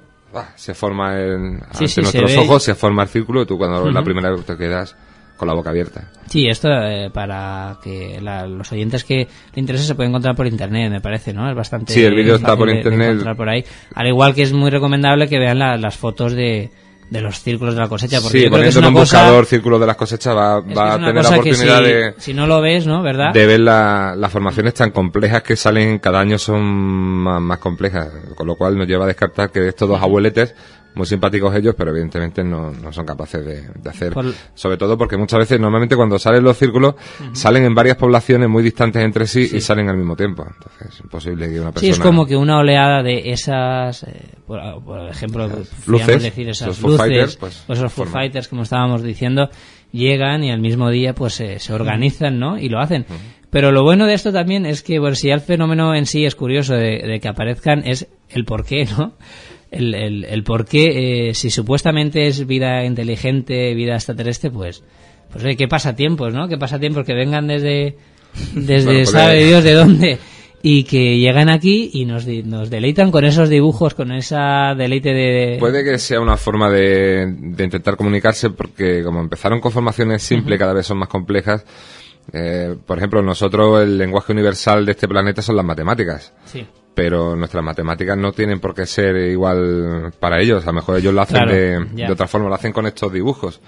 se forma el, Sí, ante sí, nuestros se ve. ojos se forma el círculo y tú cuando ves la primera vez te quedas con la boca abierta. Sí, esto eh, para que la- los oyentes que le interese se puede encontrar por internet, me parece, ¿no? Es bastante. Sí, el vídeo está por de- de internet. encontrar por ahí. Al igual que es muy recomendable que vean la- las fotos de, de los círculos de la cosecha, porque Sí, yo creo que es una un cosa, buscador círculo de las cosechas va, a tener la oportunidad si, de, si no lo ves, ¿no? ¿Verdad? de ver la- las formaciones tan complejas que salen cada año son más, más complejas, con lo cual nos lleva a descartar que estos dos abueletes, muy simpáticos ellos, pero evidentemente no, no son capaces de, de hacer. Por- Sobre todo porque muchas veces, normalmente cuando salen los círculos, salen en varias poblaciones muy distantes entre sí, y salen al mismo tiempo. Entonces es imposible que una persona... Sí, es como que una oleada de esas, eh, por, por ejemplo, Luces, decir esas los luces, Fighters, pues, o esos Foo. Fighters, como estábamos diciendo, llegan y al mismo día pues se- se organizan, ¿no? Y lo hacen. Pero lo bueno de esto también es que, bueno, si ya el fenómeno en sí es curioso de, de que aparezcan, es el por qué, ¿no? El, el, el por qué, eh, si supuestamente es vida inteligente, vida extraterrestre, pues, pues oye, qué pasatiempos, ¿no? Qué pasatiempos que vengan desde, desde Bueno, puede- sabe Dios de dónde y que llegan aquí y nos, nos deleitan con esos dibujos, con esa deleite de... Puede que sea una forma de, de intentar comunicarse porque como empezaron con formaciones simples, cada vez son más complejas. Eh, por ejemplo, nosotros el lenguaje universal de este planeta son las matemáticas. Sí. Pero nuestras matemáticas no tienen por qué ser igual para ellos. A lo mejor ellos lo hacen Claro, de, de otra forma, lo hacen con estos dibujos.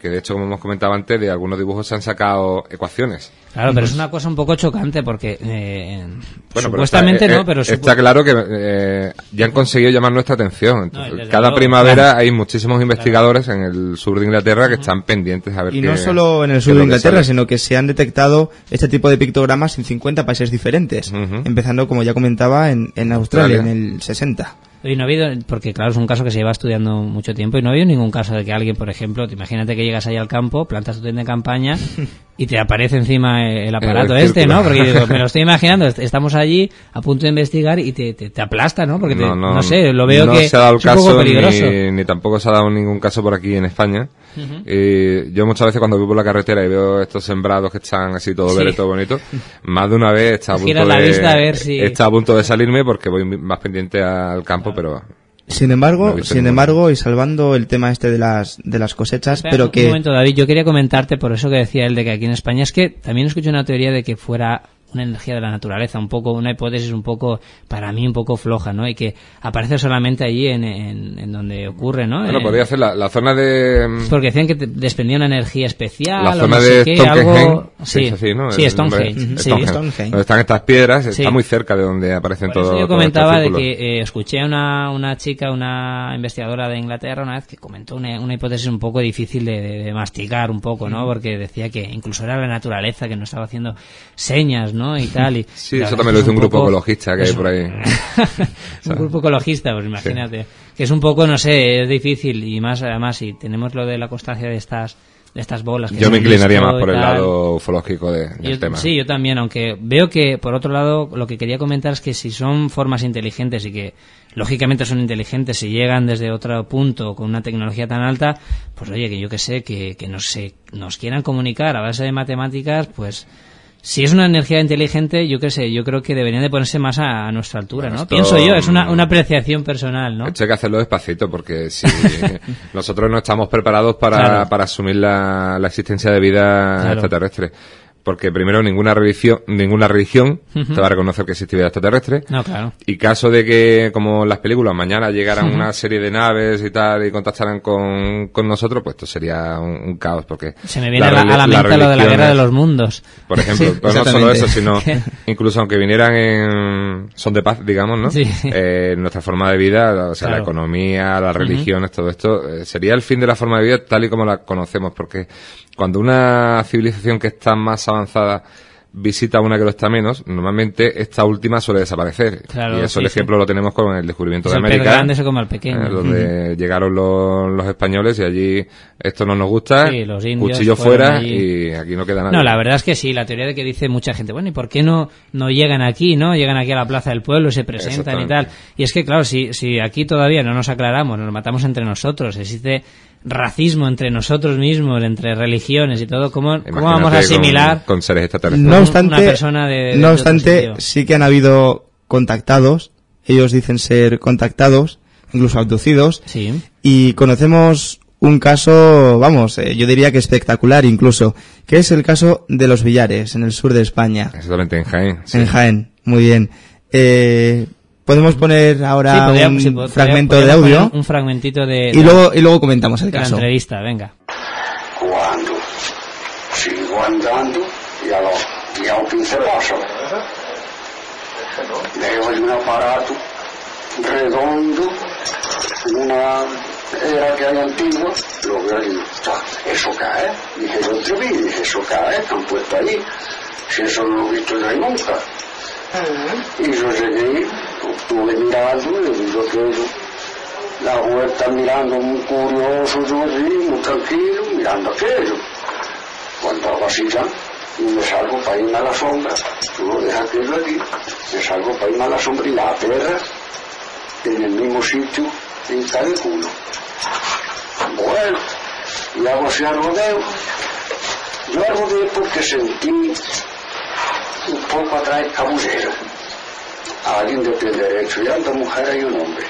Que de hecho, como hemos comentado antes, de algunos dibujos se han sacado ecuaciones. Claro, pero es una cosa un poco chocante porque eh, Bueno, supuestamente pero está, no, eh, pero está supu- claro que eh, ya han conseguido llamar nuestra atención. Entonces, cada luego, primavera claro. hay muchísimos investigadores en el sur de Inglaterra que están pendientes a ver Y qué- no solo en el sur de Inglaterra, sino que se han detectado este tipo de pictogramas en 50 países diferentes. Empezando, como ya comentaba, en, en Australia, Australia. en el 60. Y no ha habido, porque claro, es un caso que se lleva estudiando mucho tiempo y no ha habido ningún caso de que alguien, por ejemplo, te imagínate que llegas ahí al campo, plantas tu tienda de campaña *laughs* y te aparece encima el aparato El este. ¿no? Porque digo, me lo *laughs* estoy imaginando, est- estamos allí a punto de investigar y te, te, te aplasta, ¿no? Porque te- no, sé, lo veo no que se ha dado el es un poco caso peligroso. ni, ni tampoco se ha dado ningún caso por aquí en España. Y yo muchas veces cuando voy por la carretera y veo estos sembrados que están así todo Sí. verde, todo bonito, más de una vez está a punto de a ver si- está a punto de salirme porque voy más pendiente al campo, pero Sin embargo, sin embargo, y salvando el tema este de las, de las cosechas, Espera, pero un que... momento, David, yo quería comentarte por eso que decía él de que aquí en España es que también escuché una teoría de que fuera una energía de la naturaleza, un poco, una hipótesis un poco, para mí un poco floja, ¿no? Y que aparece solamente allí en, en, en donde ocurre, ¿no? bueno, Eh, podría ser la, la zona de Porque decían que te desprendía una energía especial, la o zona no sé de qué, Stonehenge, algo... sí, Sí, es así, ¿no? sí, Stonehenge, nombre, sí. Stonehenge. Stonehenge. Donde están estas piedras, Sí. está muy cerca de donde aparecen todos yo comentaba de que eh, escuché a una, una chica, una investigadora de Inglaterra una vez que comentó una, una hipótesis un poco difícil de, de- de masticar un poco, ¿no? Porque decía que incluso era la naturaleza que nos estaba haciendo señas, ¿no? Y tal. Y, Sí, eso también lo dice un grupo poco- ecologista que hay por ahí. *laughs* un grupo ecologista, pues imagínate. Que es un poco, no sé, es difícil. Y más, además, si tenemos lo de la constancia de estas de estas bolas. que Yo me inclinaría más por el lado ufológico de- del Yo- tema. Sí, yo también, aunque veo que, por otro lado, lo que quería comentar es que si son formas inteligentes y que, lógicamente, son inteligentes y llegan desde otro punto con una tecnología tan alta, pues oye, que yo que sé, que, que nos, se- nos quieran comunicar a base de matemáticas, pues si es una energía inteligente, yo qué sé, yo creo que deberían de ponerse más a, a nuestra altura, Bueno, ¿no? Pienso yo, es una, mm, una apreciación personal, ¿no? Esto hay que hacerlo despacito porque si *laughs* nosotros no estamos preparados para, Claro. para asumir la, la existencia de vida Claro. extraterrestre. Porque primero ninguna religión, ninguna religión te va a reconocer que existe vida extraterrestre. No, claro. Y caso de que, como en las películas, mañana llegaran una serie de naves y tal y contactaran con, con nosotros, pues esto sería un, un caos porque... Se me viene a la, a la mente lo de la guerra de los mundos. Por *laughs* ejemplo, Sí, pero no solo eso, sino *laughs* incluso aunque vinieran en son de paz, digamos, ¿no? Sí. Eh, nuestra forma de vida, o sea, Claro. la economía, las religiones, todo esto, eh, sería el fin de la forma de vida tal y como la conocemos, porque cuando una civilización que está más avanzada visita una que lo está menos, normalmente esta última suele desaparecer. Claro, y eso sí, el sí. ejemplo lo tenemos con el descubrimiento Es de el América. grande se come al pequeño. eh, donde llegaron los, los españoles y allí esto no nos gusta, Sí, los indios cuchillo fuera allí. y aquí no queda nadie. No, la verdad es que sí, la teoría de que dice mucha gente, bueno, ¿y por qué no, no llegan aquí, no? Llegan aquí a la plaza del pueblo, se presentan y tal. Y es que, claro, si, si aquí todavía no nos aclaramos, nos matamos entre nosotros, existe racismo entre nosotros mismos, entre religiones y todo, ¿cómo, cómo vamos a asimilar? Con, con seres extraterrestres. No Una obstante, persona de- de no obstante sí que han habido contactados, ellos dicen ser contactados, incluso abducidos, Sí. y conocemos un caso, vamos, eh, yo diría que espectacular incluso, que es el caso de los Villares, en el sur de España, Exactamente, en Jaén. sí. en Jaén. Muy bien. Eh, podemos poner ahora Sí, podría- un sí, fragmento podría- de audio. Un fragmentito de, y luego y luego comentamos el de la caso. entrevista, venga. Quando sigo andando y a los y a un 15 pasos veo un aparato redondo, una era que hay antigua, lo veo ahí, ta, eso cae, dije yo te vi, dije eso cae, que han puesto ahí, si eso no lo he visto yo nunca. Y yo llegué, estuve mirando y digo aquello, la huerta mirando muy curioso, yo allí, muy tranquilo, mirando aquello. Cuando hago así ya, y me salgo para irme a la sombra, tú lo dejas aquello aquí, me salgo para irme a la sombra y la perra en el mismo sitio en cada culo. Bueno, y hago así al rodeo. Yo al rodeo porque sentí un poco atrás cabullero. Alguien de pie derecho, y anda mujer y un hombre.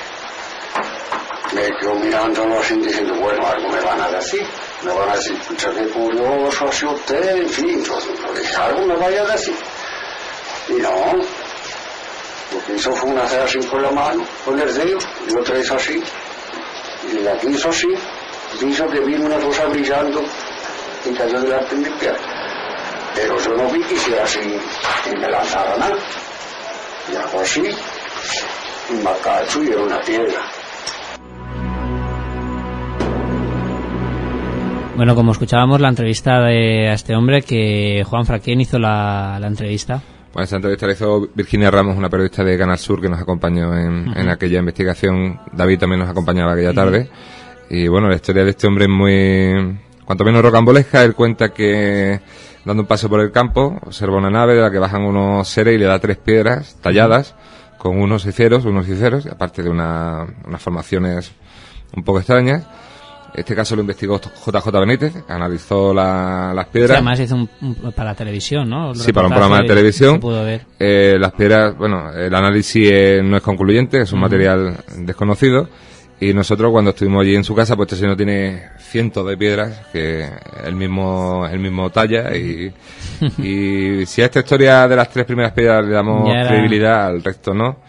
Me quedo mirándolo así diciendo, bueno, algo me van a decir. Me van a decir, pucha, qué curioso sido usted, en fin, yo, dije, algo me vaya a decir. Y no, lo que hizo fue una hacer así con la mano, con el dedo, y lo hizo así. Y la que hizo así, hizo que vino una cosa brillando y cayó delante de mi pie. Pero yo no vi que hiciera así y me lanzara nada. Y hago así, y me acacho y era una piedra. Bueno, como escuchábamos la entrevista de a este hombre que Juan Fraquén hizo la, la entrevista. Bueno, esta entrevista la hizo Virginia Ramos, una periodista de Canal Sur que nos acompañó en, en aquella investigación. David también nos acompañaba aquella tarde. Y bueno, la historia de este hombre es muy, cuanto menos rocambolesca. Él cuenta que dando un paso por el campo, observa una nave de la que bajan unos seres y le da tres piedras talladas con unos ceros, unos ceros, aparte de una- unas formaciones un poco extrañas. Este caso lo investigó JJ Benítez, analizó la- las piedras. además hizo un, un- para la televisión, ¿no? Sí, para un programa de televisión. Se pudo ver. Eh, las piedras, bueno, el análisis eh, no es concluyente, es un material desconocido. Y nosotros cuando estuvimos allí en su casa, pues este señor tiene cientos de piedras que el mismo, el mismo talla y, *laughs* y si a esta historia de las tres primeras piedras le damos credibilidad, al resto no.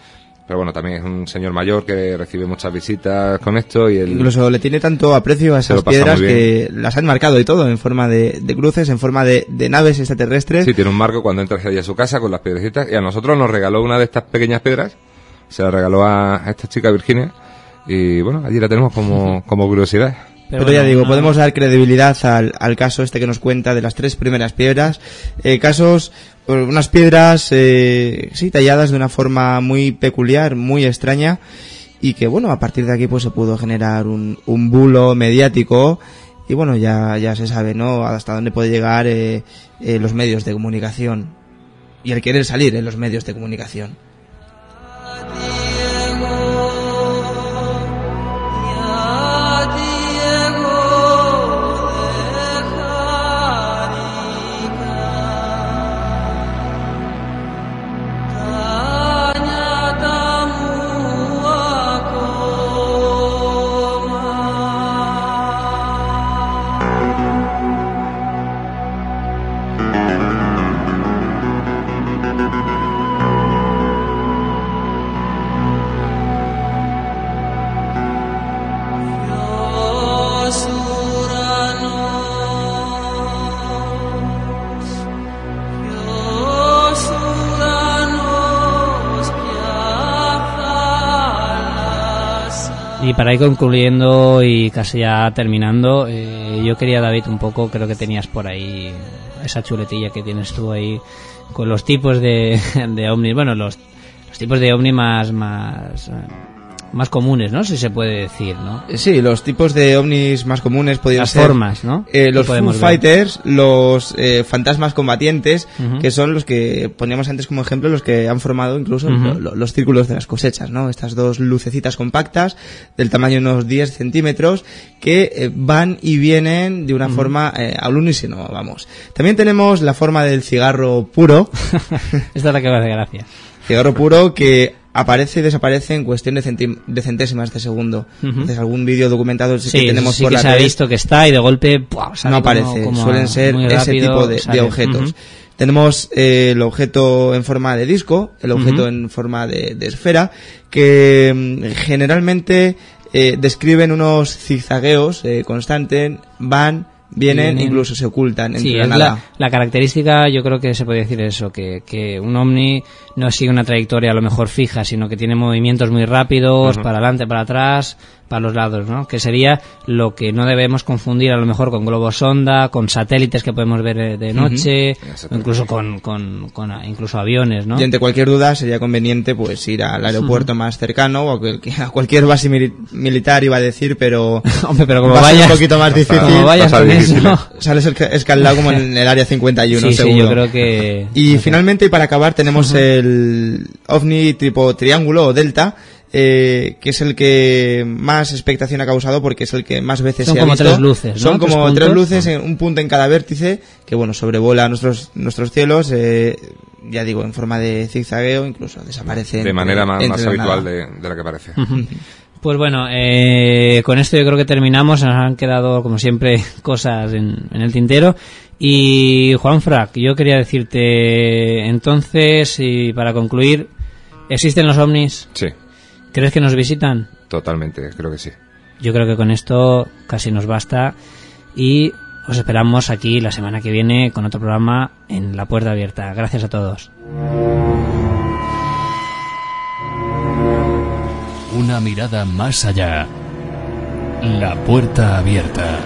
Pero bueno, también es un señor mayor que recibe muchas visitas con esto y el, Incluso le tiene tanto aprecio a esas piedras que las han marcado y todo, en forma de, de cruces, en forma de, de naves extraterrestres. Sí, tiene un marco cuando entras allí a su casa con las piedrecitas y a nosotros nos regaló una de estas pequeñas piedras, se la regaló a, a esta chica Virginia y bueno, allí la tenemos como, como curiosidad. Pero, bueno, ya digo, no- podemos dar credibilidad al, al caso este que nos cuenta de las tres primeras piedras. Eh, casos, pues, unas piedras, eh, sí, talladas de una forma muy peculiar, muy extraña. Y que bueno, a partir de aquí pues se pudo generar un, un bulo mediático. Y bueno, ya, ya se sabe, ¿no? Hasta dónde puede llegar eh, eh, los medios de comunicación. Y el querer salir en los medios de comunicación. Para ir concluyendo y casi ya terminando, eh, yo quería, David, un poco, creo que tenías por ahí esa chuletilla que tienes tú ahí con los tipos de, *laughs* de ovnis, bueno, los, los tipos de ovni más, más, eh, más comunes, ¿no? Si se puede decir, ¿no? Sí, los tipos de ovnis más comunes podrían Las ser formas, ¿no? eh, los Foo ver. Fighters, los eh, fantasmas combatientes, que son los que poníamos antes como ejemplo, los que han formado incluso lo- los círculos de las cosechas, ¿no? Estas dos lucecitas compactas del tamaño de unos 10 centímetros que eh, van y vienen de una forma eh, al unísono, vamos. También tenemos la forma del cigarro puro, *laughs* Esta es la que me hace gracia. cigarro puro que aparece y desaparece en cuestión de, de centésimas de segundo. Ujú. Entonces algún vídeo documentado sí que tenemos sí por que la se ha visto que está y de golpe ¡pua! sale no aparece, como suelen ser ese tipo de, objetos. Tenemos eh, el objeto en forma de disco, el objeto en forma de, de esfera, que mm, generalmente eh, describen unos zigzagueos eh, constantes, van, vienen, Vienen. incluso se ocultan entre Sí, la nada. la, la característica, yo creo que se puede decir eso, que, que un ovni no sigue una trayectoria a lo mejor fija, sino que tiene movimientos muy rápidos, para adelante, para atrás, para los lados, ¿no? Que sería lo que no debemos confundir a lo mejor con globos sonda, con satélites que podemos ver eh, de noche, o incluso con, con, con a- incluso aviones, ¿no? Y ante cualquier duda sería conveniente pues ir al aeropuerto más cercano o a cualquier, a cualquier base mili- militar iba a decir, pero *laughs* Hombre, pero como va a ser vayas, un poquito más *laughs* difícil. como vayas con eso. *laughs* Sales esca- escalado como en el área 51, sí, sí, seguro. yo creo que... Y finalmente, y para acabar, tenemos el ovni tipo triángulo o delta, eh, que es el que más expectación ha causado porque es el que más veces Son se ha como visto. tres luces, ¿no? Son Tres como puntos. tres luces, en un punto en cada vértice, que bueno, sobrevuela nuestros, nuestros cielos, eh, ya digo, en forma de zigzagueo, incluso desaparece. de entre- manera más, entre más la habitual de, de la que parece. Pues bueno, eh, con esto yo creo que terminamos. Nos han quedado, como siempre, *laughs* cosas en, en el tintero. Y Juan Frac, yo quería decirte, entonces, y para concluir, ¿existen los ovnis? Sí, ¿Crees que nos visitan? totalmente, creo que sí. Yo creo que con esto casi nos basta. Y os esperamos aquí la semana que viene con otro programa en La Puerta Abierta. Gracias a todos. Una mirada más allá. La puerta abierta.